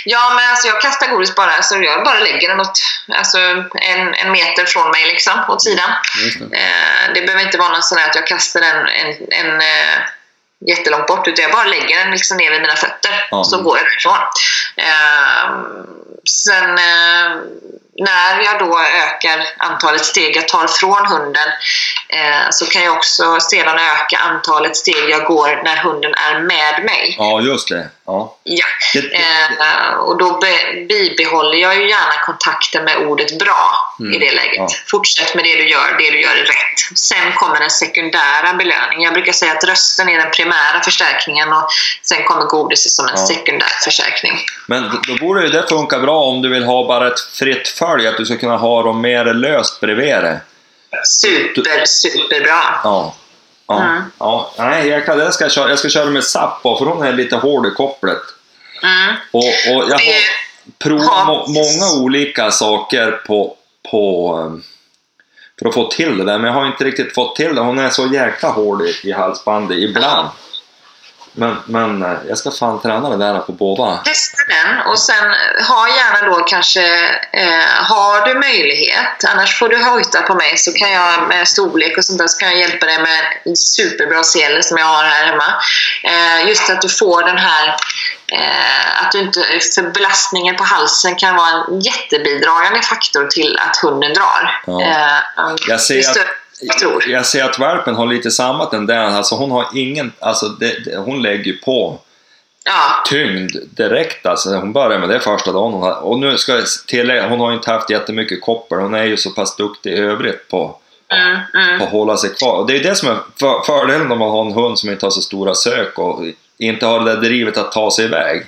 Ja, men alltså jag kastar godis bara, så jag bara lägger den åt, alltså en, en meter från mig liksom, åt sidan. Just det. Eh, det behöver inte vara något sånt här att jag kastar den en, en, eh, jättelångt bort, utan jag bara lägger den liksom ner vid mina fötter, Ja. så går jag därifrån. Eh, sen eh, när jag då ökar antalet steg jag tar från hunden eh, så kan jag också sedan öka antalet steg jag går när hunden är med mig. Ja, just det. Ja. Ja. Eh, och då be, bibehåller jag ju gärna kontakten med ordet bra Mm, i det läget. ja. Fortsätt med det du gör, det du gör är rätt. Sen kommer den sekundära belöningen. Jag brukar säga att rösten är den primära förstärkningen och sen kommer godiset som en Ja. sekundär förstärkning. men då borde ju det funka bra om du vill ha bara ett fritt följ, att du ska kunna ha dem mer löst bredvid dig. Super, superbra. Ja. Ja. Mm. ja. Nej, jag, kan, jag, ska köra, jag ska köra med Zappa, för hon är lite hård i kopplet. Mm. Och, och jag har provat må, många olika saker på, på, eh, för att få till det där, men jag har inte riktigt fått till det. Hon är så jäkla hård i, i halsbandet ibland. Men, men eh, jag ska fan träna det där på båda. Testa den och sen ha gärna då kanske, eh, har du möjlighet, annars får du hojta på mig så kan jag med storlek och sånt där så kan jag hjälpa dig med superbra sele som jag har här hemma. Eh, just att du får den här, eh, att du inte, för belastningen på halsen kan vara en jättebidragande faktor till att hunden drar. Ja. Eh, Jag ser att- jag tror. Jag ser att valpen har lite samma tendens. Alltså hon har ingen, alltså det, det, hon lägger på Ja, tyngd direkt alltså. Hon börjar med det första dagen hon har, Och nu ska jag tillägga, hon har inte haft jättemycket koppel. Hon är ju så pass duktig i övrigt på, mm, mm. på att hålla sig kvar. Och det är det som är för, fördelen om man har en hund som inte har så stora sök och inte har det där drivet att ta sig iväg.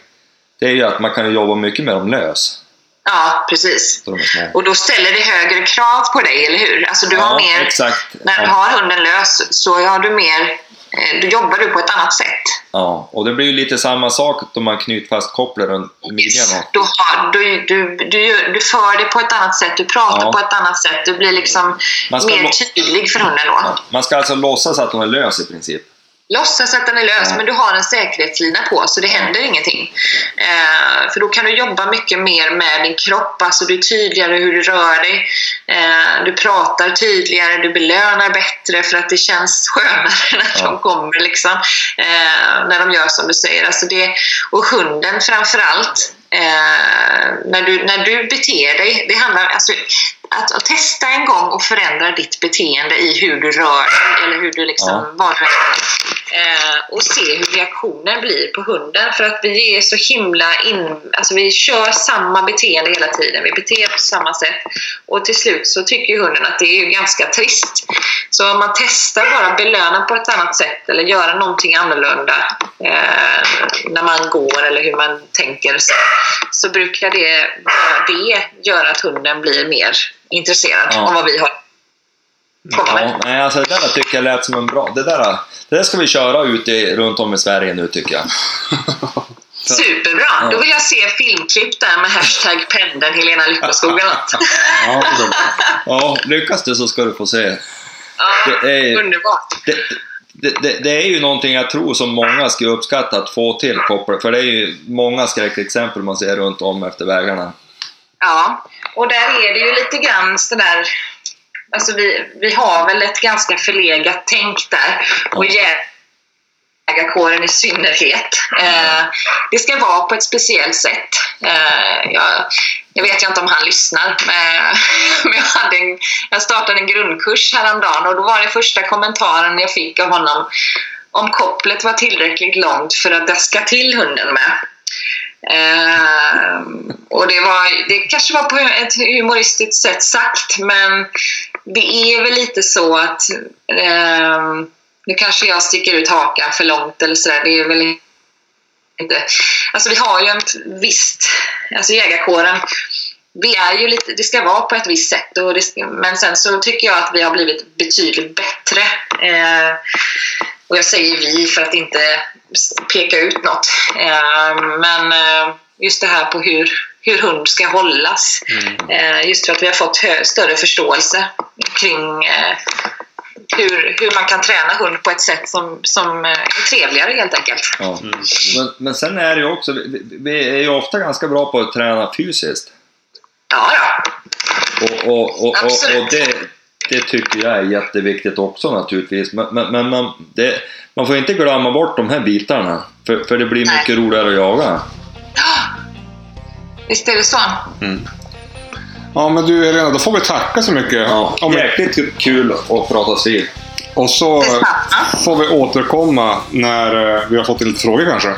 Det är ju att man kan jobba mycket med dem lös. Ja precis. Och då ställer det högre krav på dig, eller hur? Alltså du har mer, exakt. när du Ja, har hunden lös så har du mer, eh, då jobbar du på ett annat sätt. ja, och det blir ju lite samma sak om man knyter fast kopplet runt midjan. Du, har, du, du, du, du för det på ett annat sätt, du pratar Ja. på ett annat sätt, du blir liksom mer tydlig för hunden då. Ja. Man ska alltså låtsas att hon är lös i princip. Låtsas att den är lös, men du har en säkerhetslina på så det händer ingenting. Eh, för då kan du jobba mycket mer med din kropp, alltså du är tydligare hur du rör dig. Eh, du pratar tydligare, du belönar bättre för att det känns skönare när de kommer. Liksom, eh, när de gör som du säger. Alltså det, och hunden framför allt. Eh, när, du, när du beter dig, det handlar alltså att, att testa en gång och förändra ditt beteende i hur du rör dig eller hur du liksom, Ja. gör. Eh, och se hur reaktionen blir på hunden. För att vi är så himla in, alltså vi kör samma beteende hela tiden. Vi beter på samma sätt. Och till slut så tycker hunden att det är ganska trist. Så om man testar bara belöna på ett annat sätt eller göra någonting annorlunda eh, när man går eller hur man tänker så, så brukar det, bara det göra att hunden blir mer intresserad Ja. av vad vi har. Ja, nej, alltså det där tycker jag lät som en bra... Det där, det där ska vi köra ute i- runt om i Sverige nu tycker jag. Superbra! Ja. Då vill jag se filmklipp där med hashtag pendeln Helena Lyckoskog eller något. Ja, ja, lyckas det så ska du få se. Ja, Det är- underbart! Det, det, det, det är ju någonting jag tror som många skulle uppskatta att få till. För det är ju många skräckexempel man ser runt om efter vägarna. Ja, och där är det ju lite grann sådär... Alltså vi, vi har väl ett ganska förlegat tänk där. Och jägarkåren i synnerhet. Eh, det ska vara på ett speciellt sätt. Eh, jag, jag vet ju inte om han lyssnar, men, men jag, hade en, jag startade en grundkurs häromdagen och då var det första kommentaren jag fick av honom om kopplet var tillräckligt långt för att daska till hunden med. Eh, och det, var, det kanske var på ett humoristiskt sätt sagt, men det är väl lite så att eh, nu kanske jag sticker ut hakan för långt eller sådär. Det är väl inte... Alltså vi har ju en visst... Alltså jägarkåren, vi är ju lite, det ska vara på ett visst sätt. Och det, men sen så tycker jag att vi har blivit betydligt bättre. Eh, och jag säger vi för att inte peka ut något. Eh, men eh, just det här på hur, hur hund ska hållas. Eh, just för att vi har fått större förståelse kring eh, hur, hur man kan träna hund på ett sätt som, som eh, är trevligare helt enkelt. Ja. Men, men sen är det ju också, vi, vi- är ju ofta ganska bra på att träna fysiskt. Ja, ja. Och, och, och, och, Absolut. och det, det tycker jag är jätteviktigt också naturligtvis. Men, men, men man, det, man får inte glömma bort de här bitarna. För, för det blir Nej. mycket roligare att jaga. Visst är det så. Ja, men du Elena, då får vi tacka så mycket. Ja, Om- jäkligt kul att prata sid. Och så får vi återkomma när eh, vi har fått in lite frågor kanske.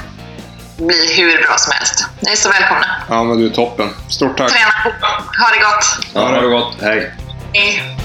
Det blir hur bra som helst. Ni är så välkomna. Ja, men du är toppen. Stort tack. Träna på. Ha det gott. Ja, det var gott. Hej. Hej.